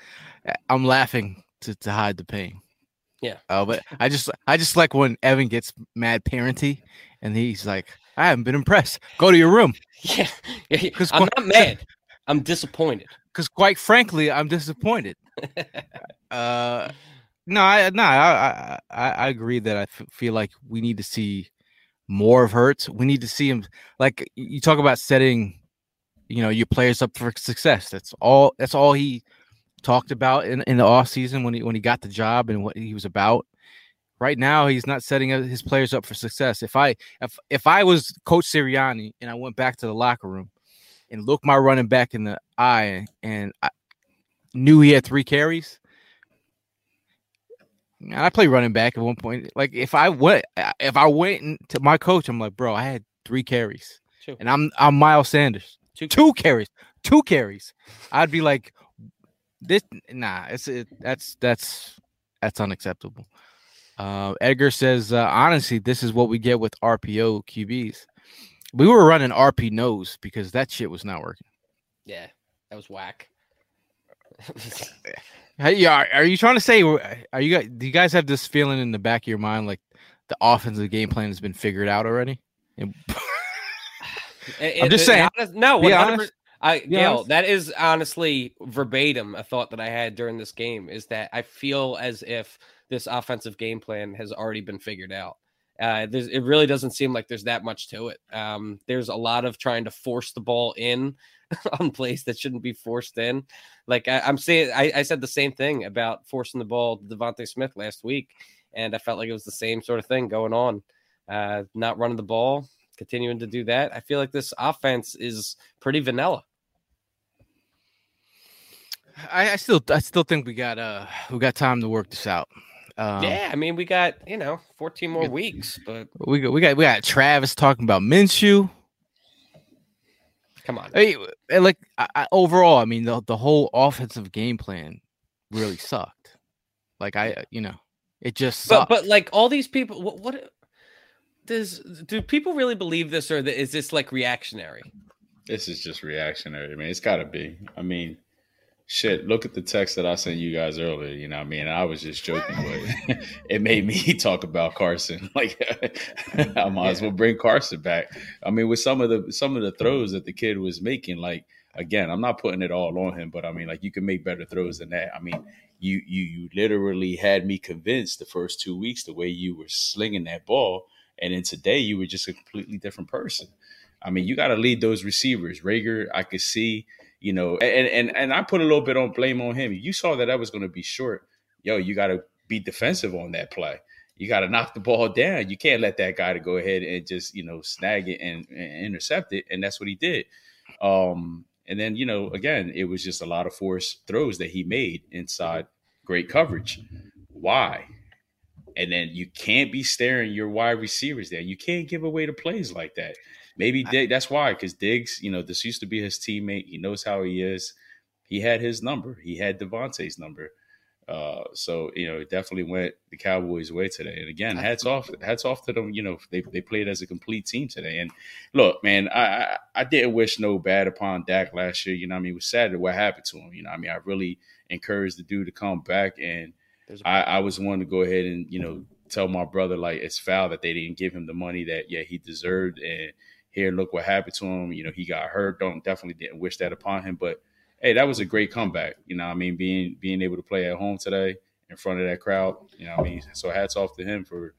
I'm laughing to, to hide the pain. Yeah. Oh, uh, but I just I just like when Evan gets mad parenty and he's like, I haven't been impressed. Go to your room. (laughs) Yeah. Because I'm not (laughs) mad. I'm disappointed. Because quite frankly, I'm disappointed. (laughs) uh no, I no, I I, I agree that I f- feel like we need to see more of Hurts. We need to see him like you talk about setting, you know, your players up for success. That's all. That's all he talked about in, in the off season when he when he got the job and what he was about. Right now, he's not setting his players up for success. If I if if I was Coach Sirianni and I went back to the locker room and looked my running back in the eye and I knew he had three carries, and I play running back at one point. Like if I went, if I went to my coach, I'm like, bro, I had three carries, Two. and I'm I'm Miles Sanders, Two two carries, two carries. I'd be like, this, nah, it's it, that's that's that's unacceptable. Uh, Edgar says, uh, honestly, this is what we get with RPO QBs. We were running RP nose because that shit was not working. Yeah, that was whack. (laughs) Hey, yeah, are you trying to say? Are you guys? Do you guys have this feeling in the back of your mind like the offensive game plan has been figured out already? And- (laughs) I'm just saying. honest- no, Be honest. I, Gail, honest. that is honestly verbatim a thought that I had during this game is that I feel as if this offensive game plan has already been figured out. Uh, there's, it really doesn't seem like there's that much to it. Um, there's a lot of trying to force the ball in (laughs) on plays that shouldn't be forced in. Like I, I'm saying, I, I said the same thing about forcing the ball to DeVonta Smith last week, and I felt like it was the same sort of thing going on. Uh, not running the ball, continuing to do that. I feel like this offense is pretty vanilla. I, I still, I still think we got uh, we got time to work this out. Um, yeah, I mean, we got you know 14 more weeks, but we got, we got, we got Travis talking about Minshew. come on. And like I, I, overall, I mean, the the whole offensive game plan really sucked. Like I, you know, it just But but like all these people, what, what does do people really believe this, or is this like reactionary? This is just reactionary. I mean, it's got to be. I mean, shit. Look at the text that I sent you guys earlier. You know, I mean, I was just joking, but (laughs) it made me (laughs) talk about Carson. (laughs) Like, I might as well bring Carson back. I mean, with some of the some of the throws that the kid was making, like again, I'm not putting it all on him, but I mean, like you can make better throws than that. I mean, you you you literally had me convinced the first two weeks the way you were slinging that ball, and then today you were just a completely different person. I mean, you got to lead those receivers. Reagor, I could see, you know, and and and I put a little bit on blame on him. You saw that that was going to be short. Yo, you got to be defensive on that play. You got to knock the ball down. You can't let that guy to go ahead and just you know snag it and, and intercept it, and that's what he did. Um, and then you know, again, it was just a lot of forced throws that he made inside great coverage. Why? And then you can't be staring your wide receivers there. You can't give away the plays like that. Maybe Dig, that's why, because Diggs, you know, this used to be his teammate. He knows how he is. He had his number. He had DeVonta's number. Uh, so you know, it definitely went the Cowboys' way today. And again, hats off, hats off to them. You know, they they played as a complete team today. And look, man, I I, I didn't wish no bad upon Dak last year. You know, what I mean, it was sad what happened to him. You know, what I mean, I really encouraged the dude to come back, and I, I was one to go ahead and you know tell my brother like it's foul that they didn't give him the money that yeah he deserved. And here, look what happened to him. You know, he got hurt. Don't definitely didn't wish that upon him, but hey, that was a great comeback. You know, I mean, being being able to play at home today in front of that crowd. You know, I mean, so hats off to him for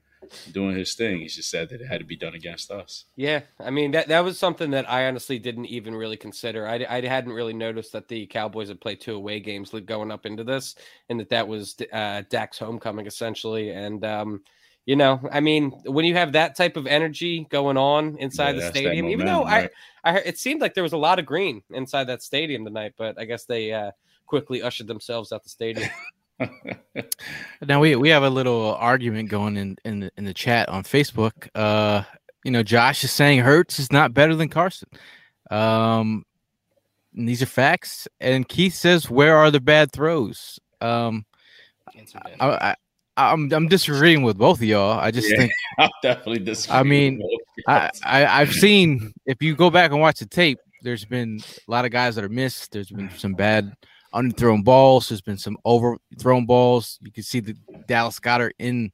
doing his thing. He's just said that it had to be done against us. Yeah, I mean that that was something that I honestly didn't even really consider. I, I hadn't really noticed that the Cowboys had played two away games going up into this, and that that was uh, Dak's homecoming essentially. And um, you know, I mean, when you have that type of energy going on inside Yeah, the stadium, even though momentum, I, I it seemed like there was a lot of green inside that stadium tonight, but I guess they uh, quickly ushered themselves out the stadium. (laughs) (laughs) Now we we have a little argument going in in the, in the chat on Facebook. Uh, you know, Josh is saying Hurts is not better than Carson. Um, and these are facts. And Keith says, "Where are the bad throws?" Um, I, I, I'm I'm disagreeing with both of y'all. I just Yeah, think (laughs) I'm definitely disagreeing. I mean, I. I I've seen if you go back and watch the tape, there's been a lot of guys that are missed. There's been some bad underthrown balls. There's been some overthrown balls. You can see the Dallas Goedert in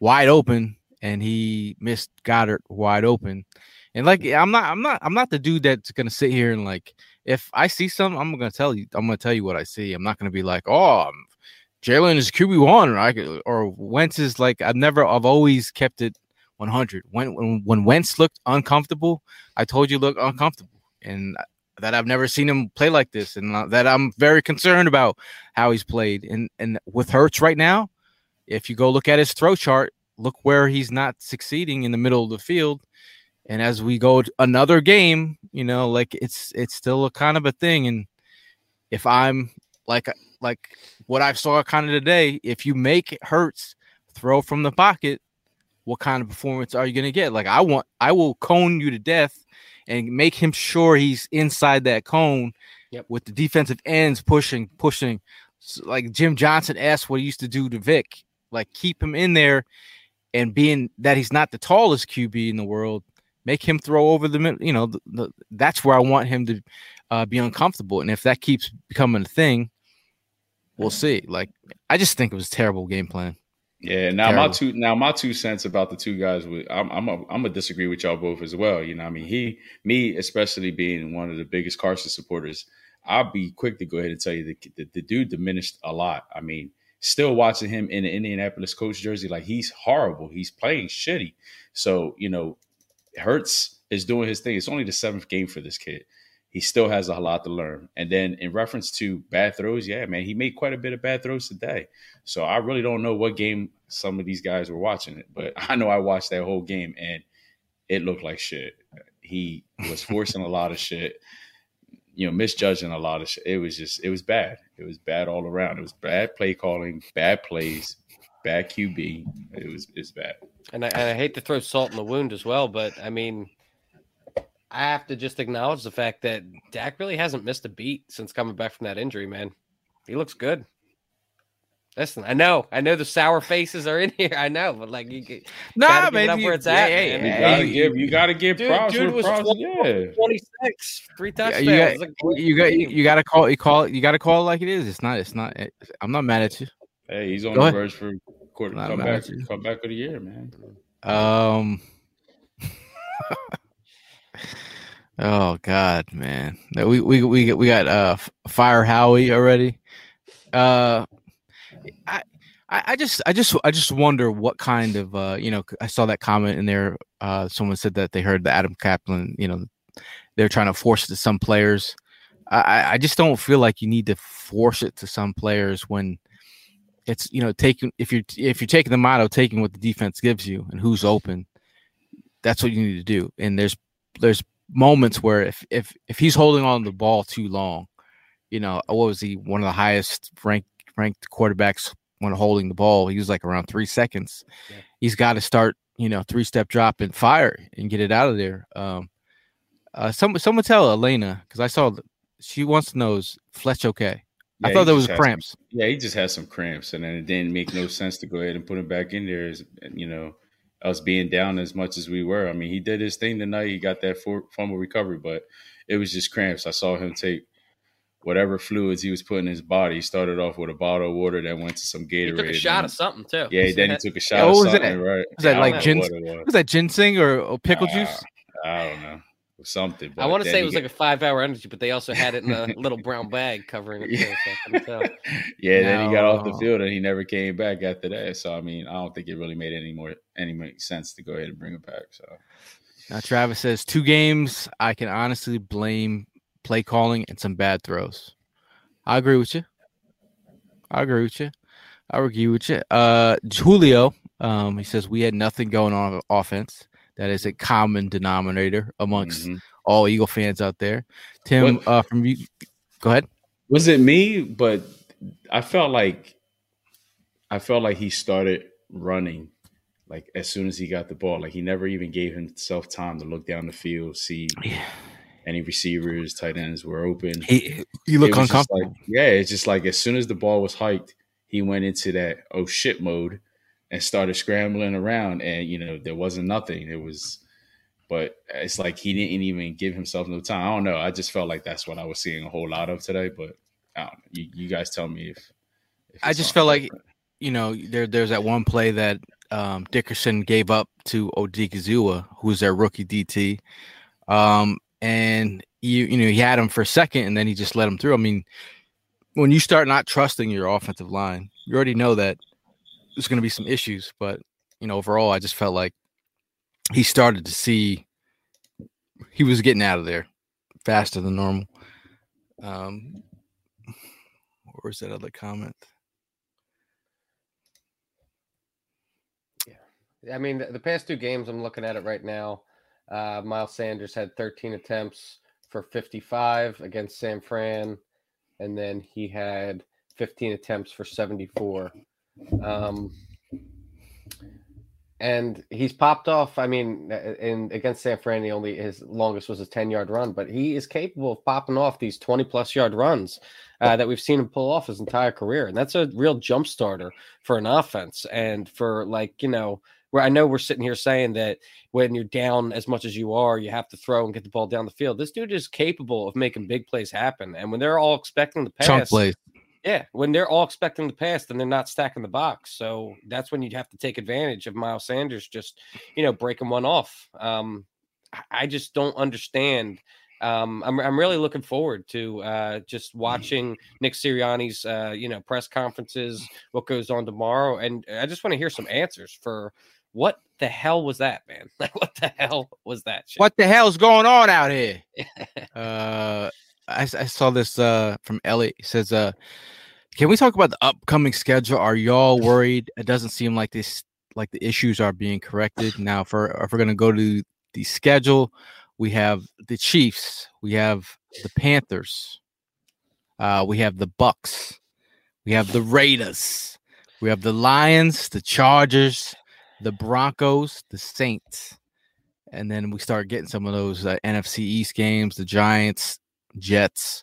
wide open, and he missed Goedert wide open. And like I'm not I'm not I'm not the dude that's gonna sit here and like if I see something, I'm gonna tell you I'm gonna tell you what I see. I'm not gonna be like, oh, um, Jalen is QB one, right? Or Wentz is like I've never, I've always kept it 100. When when when Wentz looked uncomfortable, I told you look uncomfortable, and that I've never seen him play like this, and uh, that I'm very concerned about how he's played. And and with Hurts right now, if you go look at his throw chart, look where he's not succeeding in the middle of the field. And as we go another game, you know, like it's it's still a kind of a thing. And if I'm like like what I saw kind of today, if you make Hurts throw from the pocket, what kind of performance are you going to get? Like I want, I will cone you to death and make him sure he's inside that cone Yep. with the defensive ends pushing, pushing. So, like Jim Johnson asked what he used to do to Vic, like keep him in there and being that he's not the tallest QB in the world, make him throw over the mid- you know, the, the, that's where I want him to uh, be uncomfortable. And if that keeps becoming a thing, we'll see. Like I just think it was a terrible game plan. Yeah, now my two now my two cents about the two guys with I'm I'm a, I'm gonna disagree with y'all both as well. You know, I mean he me especially being one of the biggest Carson supporters, I'll be quick to go ahead and tell you that the, the dude diminished a lot. I mean, still watching him in the Indianapolis coach jersey, like he's horrible. He's playing shitty. So you know, Hurts is doing his thing. It's only the seventh game for this kid. He still has a lot to learn. And then in reference to bad throws, yeah, man, he made quite a bit of bad throws today. So I really don't know what game some of these guys were watching it, but (laughs) I know I watched that whole game and it looked like shit. He was forcing a lot of shit, you know, misjudging a lot of shit. It was just, it was bad. It was bad all around. It was bad play calling, bad plays, bad QB. It was, it's bad. And I, and I hate to throw salt in the wound as well, but I mean, I have to just acknowledge the fact that Dak really hasn't missed a beat since coming back from that injury, man. He looks good. Listen, I know, I know the sour faces are in (laughs) here. I know, but like you get, Nah, gotta give it man, up you- where it's yeah, at. yeah, man. You gotta Hey, give, you gotta give Dude, props dude where was props. 12, Yeah. 26, three Yeah, touchdowns. you got, It's you got, you got to call, you call it, you got to call it like it is. It's not, it's not. I'm not mad at you. Hey, he's on Go the verge for quarter Not come mad back, at you. back of the year, man. Um. (laughs) oh God, man, we we we we got uh Fire Howie already. Uh, I. I just, I just, I just wonder what kind of, uh, you know, I saw that comment in there. Uh, someone said that they heard the Adam Caplan, you know, they're trying to force it to some players. I- I, I just don't feel like you need to force it to some players when it's, you know, taking if you're if you're taking the motto, taking what the defense gives you and who's open, that's what you need to do. And there's there's moments where if if if he's holding on the ball too long, you know, what was he one of the highest ranked ranked quarterbacks when holding the ball? He was like around three seconds. Yeah. He's got to start, you know, three step drop and fire and get it out of there. Um, uh, some someone tell Elena because I saw she wants to know is Fletch okay? I thought there was had some- cramps. Yeah, he just had some cramps, and then it didn't make no sense to go ahead and put him back in there. As you know, us being down as much as we were. I mean, he did his thing tonight. He got that for, fumble recovery, but it was just cramps. I saw him take whatever fluids he was putting in his body. He started off with a bottle of water, then went to some Gatorade. He took a shot then- of something too. Yeah, then he (laughs) took a shot Yeah, of what was something, that? right? Was that like don't gin- was. Was that ginseng or, or pickle Ah, juice? I don't know. Something. I want to say it was got- like a five-hour energy, but they also had it in a (laughs) little brown bag covering it. Too, so I (laughs) couldn't yeah, then he got off the field and he never came back after that. So I mean, I don't think it really made any more any more sense to go ahead and bring him back. So Now Travis says two games. I can honestly blame play calling and some bad throws. I agree with you. I agree with you. I agree with you. Uh, Julio, um, he says we had nothing going on on offense. That is a common denominator amongst mhm. all Eagle fans out there. Tim, What- uh, from you, go ahead. was it me? But I felt like I felt like he started running like as soon as he got the ball. Like he never even gave himself time to look down the field, see any receivers, tight ends were open. He he looked uncomfortable. Like, yeah, it's just like as soon as the ball was hiked, he went into that oh shit mode and started scrambling around. And you know there wasn't nothing. It was, but it's like he didn't even give himself no time. I don't know. I just felt like that's what I was seeing a whole lot of today. But I don't know. You, you guys tell me if. if I just felt like you know, there there's that one play that um, Dickerson gave up to Odighizuwa, who's their rookie DT, um, and you you know he had him for a second, and then he just let him through. I mean, when you start not trusting your offensive line, you already know that there's going to be some issues, but you know, overall, I just felt like he started to see he was getting out of there faster than normal. Um, where's that other comment? Yeah, I mean, the, the past two games, I'm looking at it right now. Uh, Miles Sanders had 13 attempts for 55 against San Fran, and then he had 15 attempts for 74. Um, and he's popped off. I mean, in against San Fran, he only his longest was a 10 yard run, but he is capable of popping off these 20 plus yard runs uh, that we've seen him pull off his entire career, and that's a real jump starter for an offense and for like you know where I know we're sitting here saying that when you're down as much as you are, you have to throw and get the ball down the field. This dude is capable of making big plays happen. And when they're all expecting the pass, Chunk plays. Yeah, when they're all expecting the pass, then they're not stacking the box. So that's when you'd have to take advantage of Miles Sanders just, you know, breaking one off. Um, I just don't understand. Um, I'm I'm really looking forward to uh, just watching Nick Sirianni's uh, you know press conferences, what goes on tomorrow, and I just want to hear some answers for what the hell was that, man? (laughs) Like, what the hell was that? Shit? What the hell's going on out here? (laughs) uh, I, I saw this uh from Elliot. He says, uh, can we talk about the upcoming schedule? Are y'all worried? It doesn't seem like this like the issues are being corrected. Now, for if we're gonna go to the schedule, we have the Chiefs, we have the Panthers, uh, we have the Bucks, we have the Raiders, we have the Lions, the Chargers, the Broncos, the Saints, and then we start getting some of those uh, NFC East games, the Giants, Jets,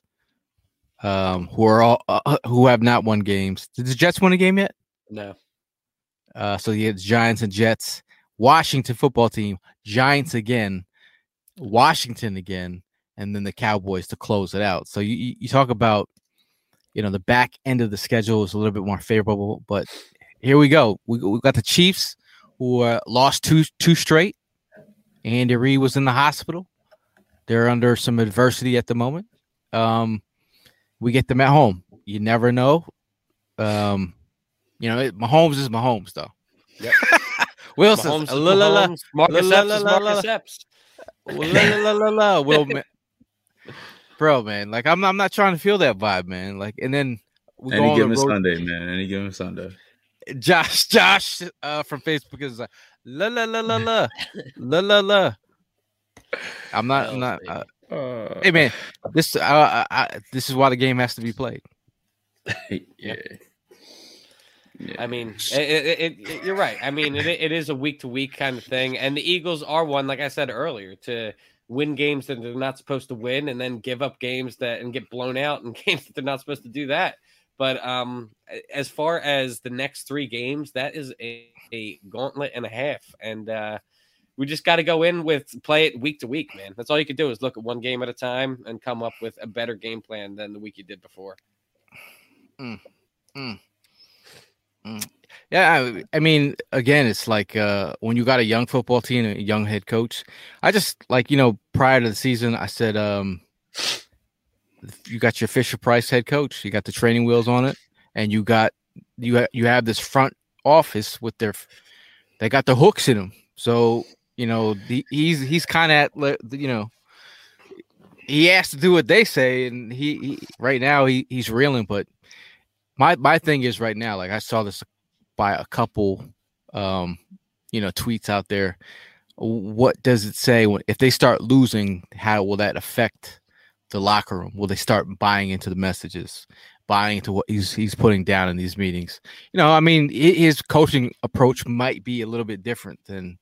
um, who are all uh, uh, who have not won games. Did the Jets win a game yet? No. Uh, so you had Giants and Jets, Washington football team, Giants again, Washington again, and then the Cowboys to close it out. So you you talk about you know the back end of the schedule is a little bit more favorable, but here we go. We we got the Chiefs who uh, lost two two straight. Andy Reid was in the hospital. They're under some adversity at the moment. Um, we get them at home. You never know. Um, you know, it, Mahomes is Mahomes though. Yep. (laughs) Wilson, Mahomes la, la, la, Mahomes. Marcus la, Epps la, is la, Marcus la. Epps. (laughs) la, la, la, la, Will, (laughs) man. bro, man. Like I'm, I'm not trying to feel that vibe, man. Like, and then we go Any on the given road- Sunday, man. Any given Sunday. Josh, Josh, uh, from Facebook is like, la la la la la la la la. I'm not, I'm not. Uh, Uh, hey man, this, uh, I, I, this is why the game has to be played. (laughs) yeah. I mean, it, it, it, it- you're right. I mean, it, it is a week to week kind of thing, and the Eagles are one, like I said earlier, to win games that they're not supposed to win, and then give up games that and get blown out in (laughs) games that they're not supposed to do that. But um, as far as the next three games, that is a, a gauntlet and a half, and uh, we just got to go in with play it week to week, man. That's all you can do is look at one game at a time and come up with a better game plan than the week you did before. Yeah, I, I mean, again, it's like uh, when you got a young football team, a young head coach. I just like you know, prior to the season, I said, um, you got your Fisher Price head coach, you got the training wheels on it, and you got you ha- you have this front office with their, they got the hooks in them. So you know, the, he's he's kind of at you know, he has to do what they say, and he, he right now he he's reeling, but my my thing is right now, like I saw this by a couple um you know tweets out there. What does it say when if they start losing, how will that affect the locker room? Will they start buying into the messages, buying into what he's he's putting down in these meetings? You know, I mean, his coaching approach might be a little bit different than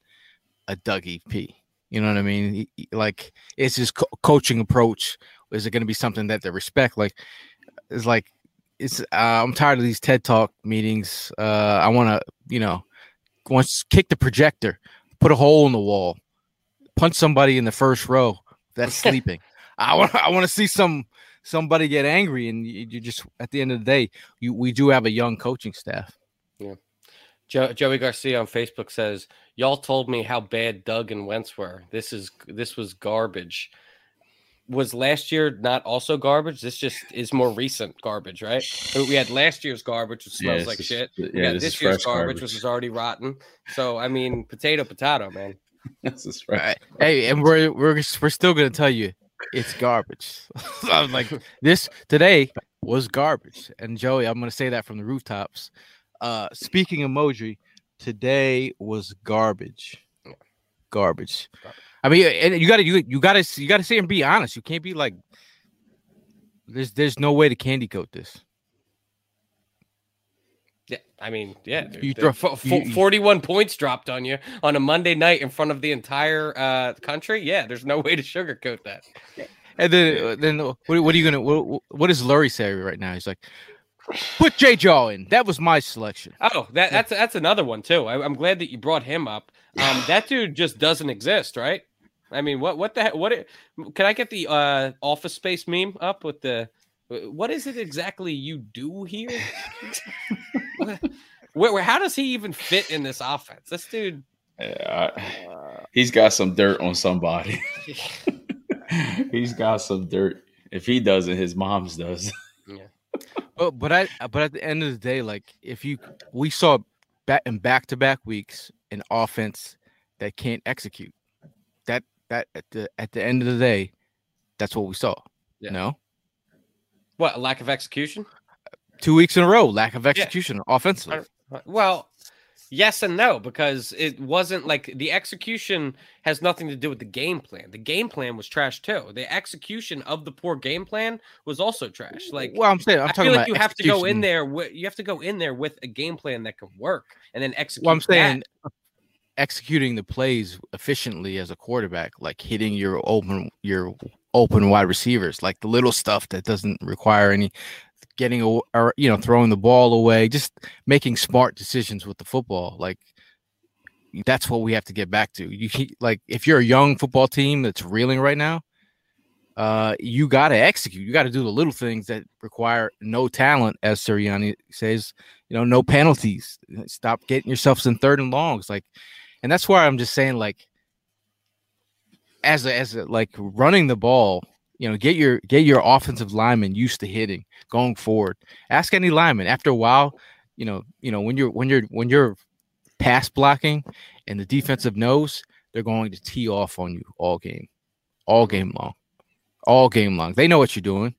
a Dougie P. You know what I mean? He- he- like, it's his co- coaching approach. Is it going to be something that they respect? Like, it's like it's uh, I'm tired of these TED Talk meetings. Uh, I want to, you know, once kick the projector, put a hole in the wall, punch somebody in the first row that's (laughs) sleeping. I want I want to see some somebody get angry, and you, you just at the end of the day, you we do have a young coaching staff. Jo- Joey Garcia on Facebook says, "Y'all told me how bad Doug and Wentz were. This is this was garbage." was last year not also garbage? This just is more recent garbage, right? We had last year's garbage, which smells Yeah, like is- shit. yeah, we got this this, year's garbage, garbage. which is already rotten. So I mean, potato, potato, man. (laughs) This is right. Hey, and we're we're we're still gonna tell you it's garbage. So (laughs) I'm like this today was garbage. And Joey, I'm gonna say that from the rooftops. Uh speaking emoji, today was garbage. Garbage. I mean, and you gotta you you gotta you gotta say and be honest. You can't be like there's there's no way to candy coat this. Yeah, I mean, yeah, You throw- fo- you- you- 41 points dropped on you on a Monday night in front of the entire uh, country. Yeah, there's no way to sugarcoat that. And then then what, what are you gonna what, what does Lurie say right now? He's like, put J Jaw in. That was my selection. Oh, that, that's that's another one too. I, I'm glad that you brought him up. Um, (sighs) that dude just doesn't exist, right? I mean, what what the heck? What it, can I get the uh, Office Space meme up with the? What is it exactly you do here? (laughs) where, where, how does he even fit in this offense? This dude. Yeah, I- he's got some dirt on somebody. (laughs) (laughs) he's got some dirt. If he doesn't, his mom's does. But but I but at the end of the day, like if you we saw back in back to back weeks an offense that can't execute. That that at the at the end of the day, that's what we saw. Yeah. No, What lack of execution? two weeks in a row, lack of execution offensively. Well, yes and no because it wasn't like the execution has nothing to do with the game plan. The game plan was trash too. The execution of the poor game plan was also trash. Like, Well, I'm saying I'm I talking feel like about you have to go in there. With, you have to go in there with a game plan that can work, and then execute. Well, I'm that. saying uh, executing the plays efficiently as a quarterback, like hitting your open your open wide receivers, like the little stuff that doesn't require any getting a, or you know throwing the ball away, just making smart decisions with the football. Like that's what we have to get back to. You like if you're a young football team that's reeling right now, uh, you got to execute. You got to do the little things that require no talent, as Sirianni says. You know, no penalties. Stop getting yourselves in third and longs. Like, and that's why I'm just saying, like, as a, as a, like running the ball. You know, get your get your offensive lineman used to hitting going forward. Ask any lineman after a while. You know, you know when you're when you're when you're pass blocking and the defensive knows they're going to tee off on you all game, all game long, all game long. They know what you're doing,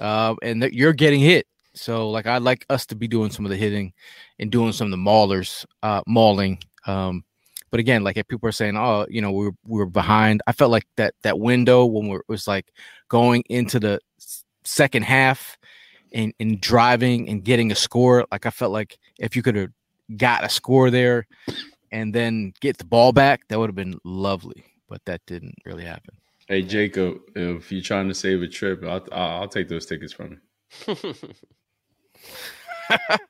uh, and that you're getting hit. So, like, I'd like us to be doing some of the hitting and doing some of the maulers, uh, mauling. Um, but again, like if people are saying, "Oh, you know, we're we're behind," I felt like that that window when we're, was like going into the second half and and driving and getting a score. Like I felt like if you could have got a score there and then get the ball back, that would have been lovely. But that didn't really happen. Hey Jacob, if you're trying to save a trip, I'll I'll, I'll take those tickets from you. (laughs)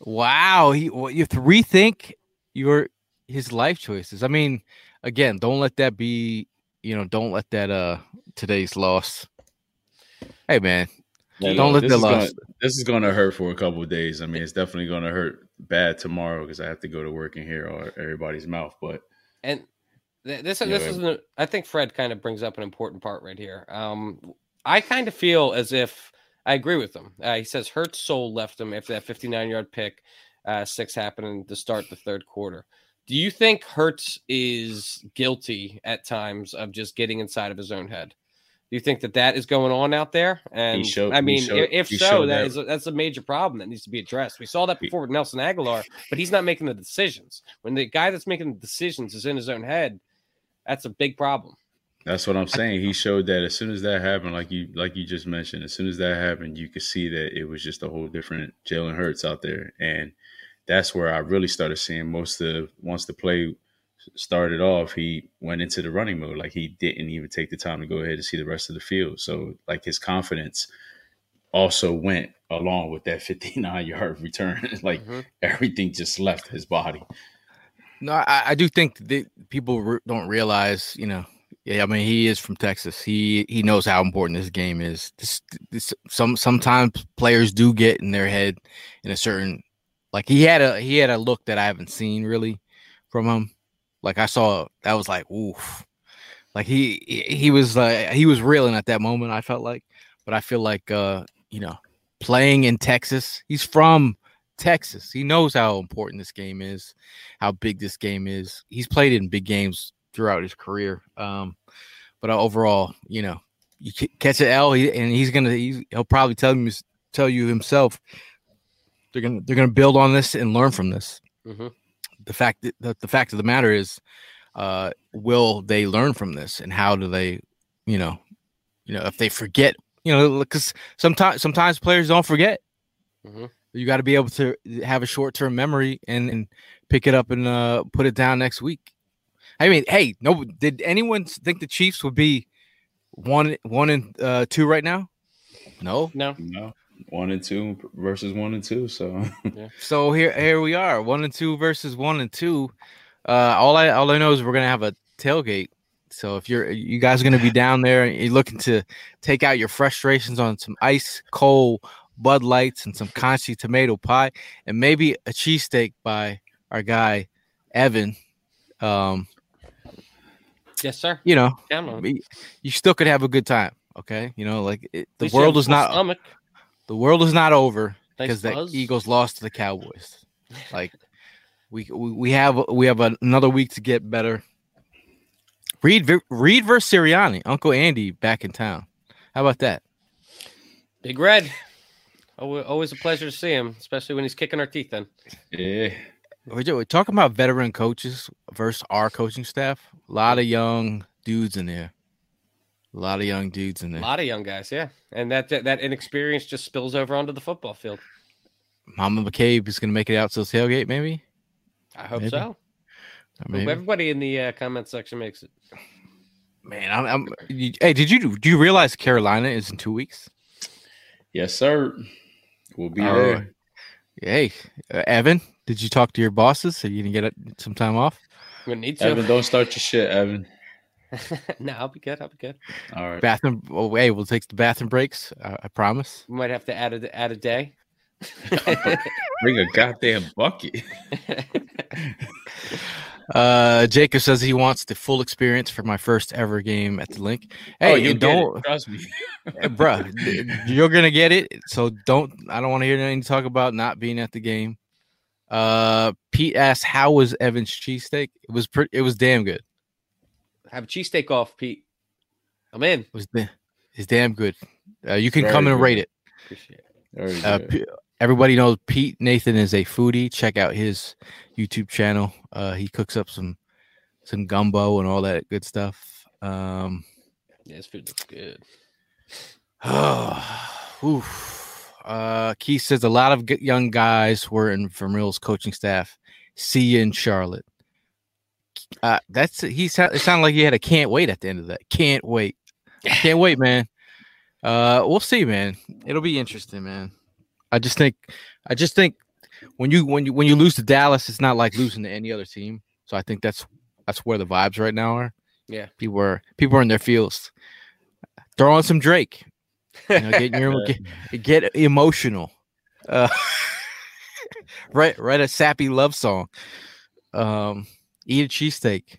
Wow, he well, you have to rethink your his life choices. I mean, again, don't let that be. You know, don't let that uh today's loss. Hey man, Yeah, don't let the loss. Gonna, this is going to hurt for a couple of days. I mean, it's definitely going to hurt bad tomorrow because I have to go to work and hear all, everybody's mouth. But And th- this this man. is an, I think Fred kind of brings up an important part right here. Um, I kind of feel as if I agree with him. Uh, he says Hurts soul left him after that 59 yard pick, uh, six happening to start the third quarter. Do you think Hurts is guilty at times of just getting inside of his own head? Do you think that that is going on out there? And showed- I mean, showed- if so, that that- is a, that's a major problem that needs to be addressed. We saw that before with Nelson Agholor, but he's not making the decisions. When the guy that's making the decisions is in his own head, that's a big problem. that's what I'm saying. He showed that as soon as that happened, like you like you just mentioned, as soon as that happened, you could see that it was just a whole different Jalen Hurts out there, and that's where I really started seeing most of once the play started off, he went into the running mode. Like he didn't even take the time to go ahead and see the rest of the field. So like his confidence also went along with that (laughs) 59 yard return. (laughs) like mm-hmm. everything just left his body. No, I, I do think that people re- don't realize, you know. Yeah, I mean, he is from Texas. He he knows how important this game is. This, this some sometimes players do get in their head in a certain like he had a he had a look that I haven't seen really from him. Like I saw that was like oof. Like he he was like he was reeling at that moment. I felt like, but I feel like uh, you know playing in Texas. He's from Texas. He knows how important this game is, how big this game is. He's played in big games throughout his career. Um, but overall, you know, you catch an L, and he's gonna he's, he'll probably tell you tell you himself. They're gonna they're gonna build on this and learn from this. Mm-hmm. The fact that the, the fact of the matter is, uh, will they learn from this, and how do they, you know, you know, if they forget, you know, because sometimes sometimes players don't forget. Mm-hmm. You got to be able to have a short term memory and, and pick it up and uh, put it down next week. I mean, hey, no, did anyone think the Chiefs would be one one and uh, two right now? No, no, no. One and two versus one and two. So, (laughs) yeah. so here here we are, one and two versus one and two. Uh, all I all I know is we're gonna have a tailgate. So if you're you guys are gonna be down there and you're looking to take out your frustrations on some ice cold Bud Lights and some Conchi tomato pie and maybe a cheesesteak by our guy Evan. Um, yes, sir. You know, you still could have a good time. Okay, you know, like it, the world is not stomach. The world is not over because the. Eagles lost to the Cowboys. (laughs) Like we we we have we have another week to get better. Reid Reid versus Sirianni, Uncle Andy back in town. How about that? Big Red. Alwa- Always a pleasure to see him, especially when he's kicking our teeth in. yeah. We're, we're talking about veteran coaches versus our coaching staff. A lot of young dudes in there. A lot of young dudes in there. A lot of young guys, yeah. And that that, that inexperience just spills over onto the football field. Mama McCabe is going to make it out to the tailgate, maybe. I hope Maybe. so. Or Hope maybe. everybody in the uh, comment section makes it. Man, I'm, I'm. you- hey, did you do you realize Carolina is in two weeks? Yes, sir. We'll be Oh, there. Hey, uh, Evan, did you talk to your bosses? Are you gonna get uh, some time off? We need to. Evan, don't start your shit, Evan. (laughs) no, I'll be good. I'll be good. All right. Bathroom. Oh, hey, we'll take the bathroom breaks. I, I promise. We might have to add a add a day. (laughs) Bring a goddamn bucket. (laughs) Uh, Jacob says he wants the full experience for my first ever game at the Linc. Hey, oh, you and don't don't, trust me. bro. You're gonna get it. So don't. I don't want to hear anything talk about not being at the game. Uh, Pete asked, "How was Evan's cheesesteak? It was pretty. It was damn good. Have a cheesesteak off, Pete. I'm in. It was da- it's damn good. Uh, you can Very come and good. rate it. Appreciate it. Uh. P- everybody knows Pete Nathan is a foodie. Check out his YouTube channel. Uh, he cooks up some some gumbo and all that good stuff. Um, Yeah, this food looks good. (sighs) oof. Uh, Keith says a lot of young guys were in Vermeil's coaching staff. See you in Charlotte. Uh, that's he. Sound, it sounded like he had a can't wait at the end of that. Can't wait. Can't wait, man. Uh, we'll see, man. It'll be interesting, man. I just think, I just think when you when you when you lose to Dallas, it's not like losing to any other team. So I think that's that's where the vibes right now are. Yeah. People are people are in their fields. Throw on some Drake. You know, get your (laughs) get, get emotional. Uh, (laughs) write write a sappy love song. Um, eat a cheesesteak.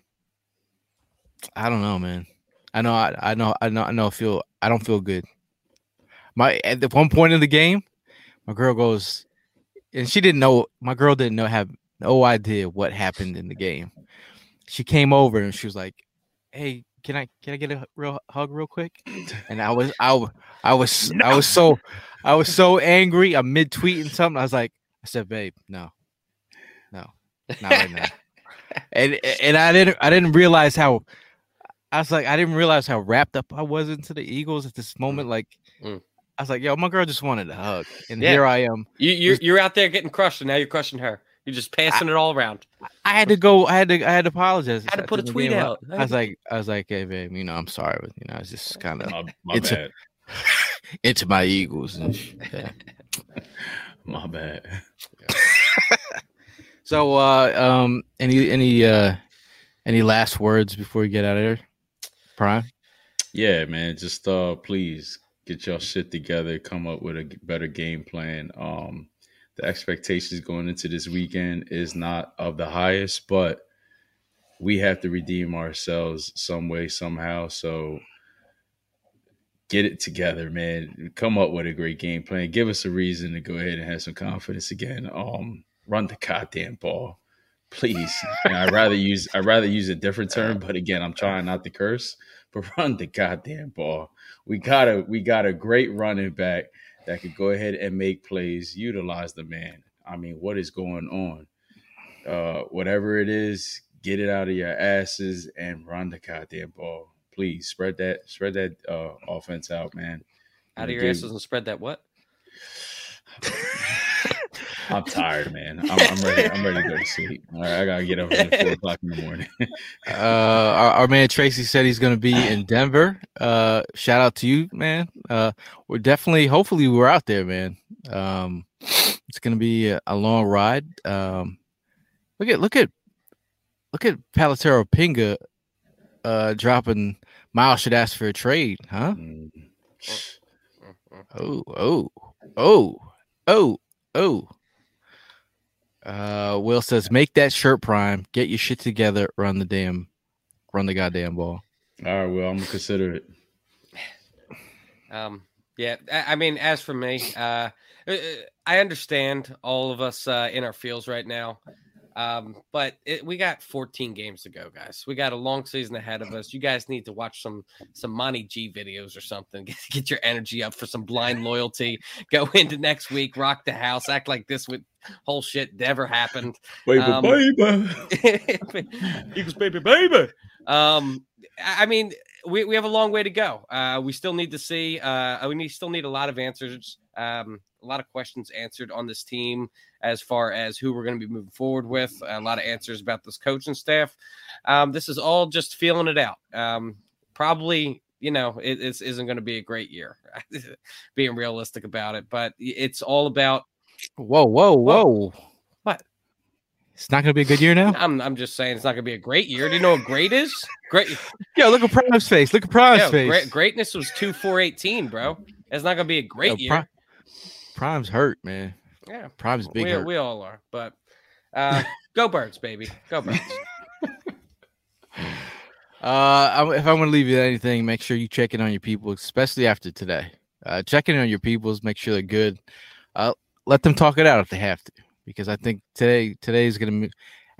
I don't know, man. I know, I, I know, I know, I know. I feel, I don't feel good. My at the one point in the game, my girl goes, and she didn't know. My girl didn't know, have no idea what happened in the game. She came over and she was like, "Hey, can I, can I get a real hug real quick?" And I was, I I was, (laughs) I was so, I was so angry. I'm mid tweeting something. I was like, I said, "Babe, no, no, not right now." (laughs) and and I didn't I didn't realize how I was like I didn't realize how wrapped up I was into the Eagles at this moment. Like Mm. I was like, yo, my girl just wanted a hug, and Yeah. here I am. You you're, you're out there getting crushed, and now you're crushing her. You're just passing it all around. I had to go. I had to. I had to apologize. I had to put a tweet out. I was like, I was like, hey, babe, you know, I'm sorry, but you know, it's just kind of My, my it's (laughs) into my Eagles and shit. Yeah. (laughs) My bad. So, uh, um, any any uh, any last words before we get out of here, Prime? Yeah, man. Just uh please get your shit together, come up with a better game plan. Um the expectations going into this weekend is not of the highest, but we have to redeem ourselves some way, somehow. So get it together, man. Come up with a great game plan. Give us a reason to go ahead and have some confidence again. Um, run the goddamn ball, please. And I'd rather use I'd rather use a different term, but again, I'm trying not to curse. But (laughs) run the goddamn ball. We got a we got a great running back that could go ahead and make plays. Utilize the man. I mean, what is going on? Uh, whatever it is, get it out of your asses and run the goddamn ball please spread that spread that uh, offense out, man. Out of your asses and spread that what? (laughs) I'm tired, man. I'm, I'm, ready. I'm ready to go to sleep. All right, I gotta get up at four (laughs) o'clock in the morning. uh, our, our, man Tracy said he's gonna be in Denver. Uh, shout out to you, man. Uh, we're definitely, hopefully, we're out there, man. Um, it's gonna be a, a long ride. Um, look at look at look at Palatero Pinga uh, dropping Miles should ask for a trade, huh? Mm. Oh, oh, oh, oh, oh. Uh, Will says, make that shirt prime. Get your shit together. Run the damn, run the goddamn ball. All right, well, I'm gonna consider it. Um, yeah, I mean, as for me, uh, uh, I understand all of us uh, in our fields right now. Um, but it, we got 14 games to go, guys. We got a long season ahead of us. You guys need to watch some some Monty G videos or something. (laughs) Get, get your energy up for some blind loyalty. Go (laughs) into next week, rock the house, act like this with whole shit never happened. Baby, um, baby, (laughs) Eagles, baby, baby. Um, I mean, we, we have a long way to go. Uh, we still need to see. Uh, we need, still need a lot of answers. Um, a lot of questions answered on this team as far as who we're going to be moving forward with. A lot of answers about this coaching staff. Um, this is all just feeling it out. Um, probably, you know, it, it isn't going to be a great year, (laughs) being realistic about it. But it's all about. Whoa, whoa, whoa! What? It's not going to be a good year now. I'm, I'm just saying it's not going to be a great year. Do you know what great is? Great. Yo, look at Prime's face. Look at Prime's Yo, face. Great, greatness was two four eighteen, bro. It's not going to be a great Yo, year. Prime's hurt, man. Yeah, Prime's big. We, hurt. we all are, but uh, (laughs) go birds, baby, go birds. (laughs) uh, if I want to leave you anything, make sure you check in on your people, especially after today. Uh, check in on your peoples, make sure they're good. Uh, let them talk it out if they have to, because I think today today is gonna.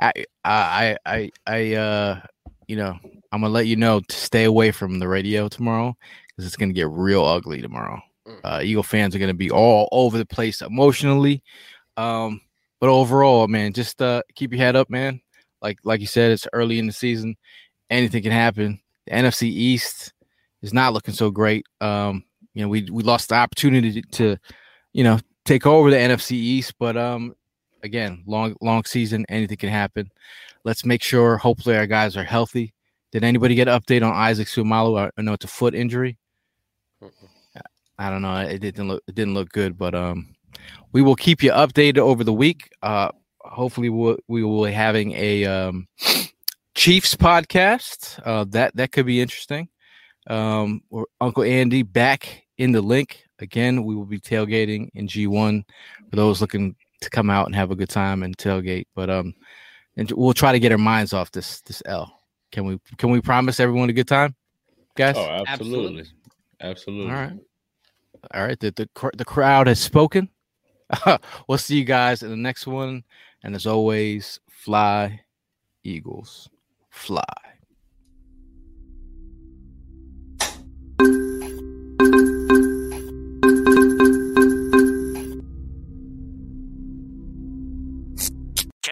I I I I uh you know I'm gonna let you know to stay away from the radio tomorrow because it's gonna get real ugly tomorrow. Mm. Uh, Eagle fans are going to be all over the place emotionally. Um, but overall, man, just uh, keep your head up, man. Like like you said, it's early in the season. Anything can happen. The NFC East is not looking so great. Um, you know, we we lost the opportunity to, you know, take over the NFC East, but um, again, long long season, anything can happen. Let's make sure. Hopefully, our guys are healthy. Did anybody get an update on Isaac Seumalo? I know it's a foot injury. I don't know. It didn't look it didn't look good, but um, we will keep you updated over the week. Uh, hopefully we'll, we will be having a um, (sniffs) Chiefs podcast. Uh, that that could be interesting. Um, or Uncle Andy back in the Linc again. We will be tailgating in G1 for those looking to come out and have a good time and tailgate. But um, and we'll try to get our minds off this this L. Can we can we promise everyone a good time, guys? Oh, absolutely, absolutely. All right. All right, the the, the crowd has spoken. (laughs) we'll see you guys in the next one. And as always, fly, Eagles, fly.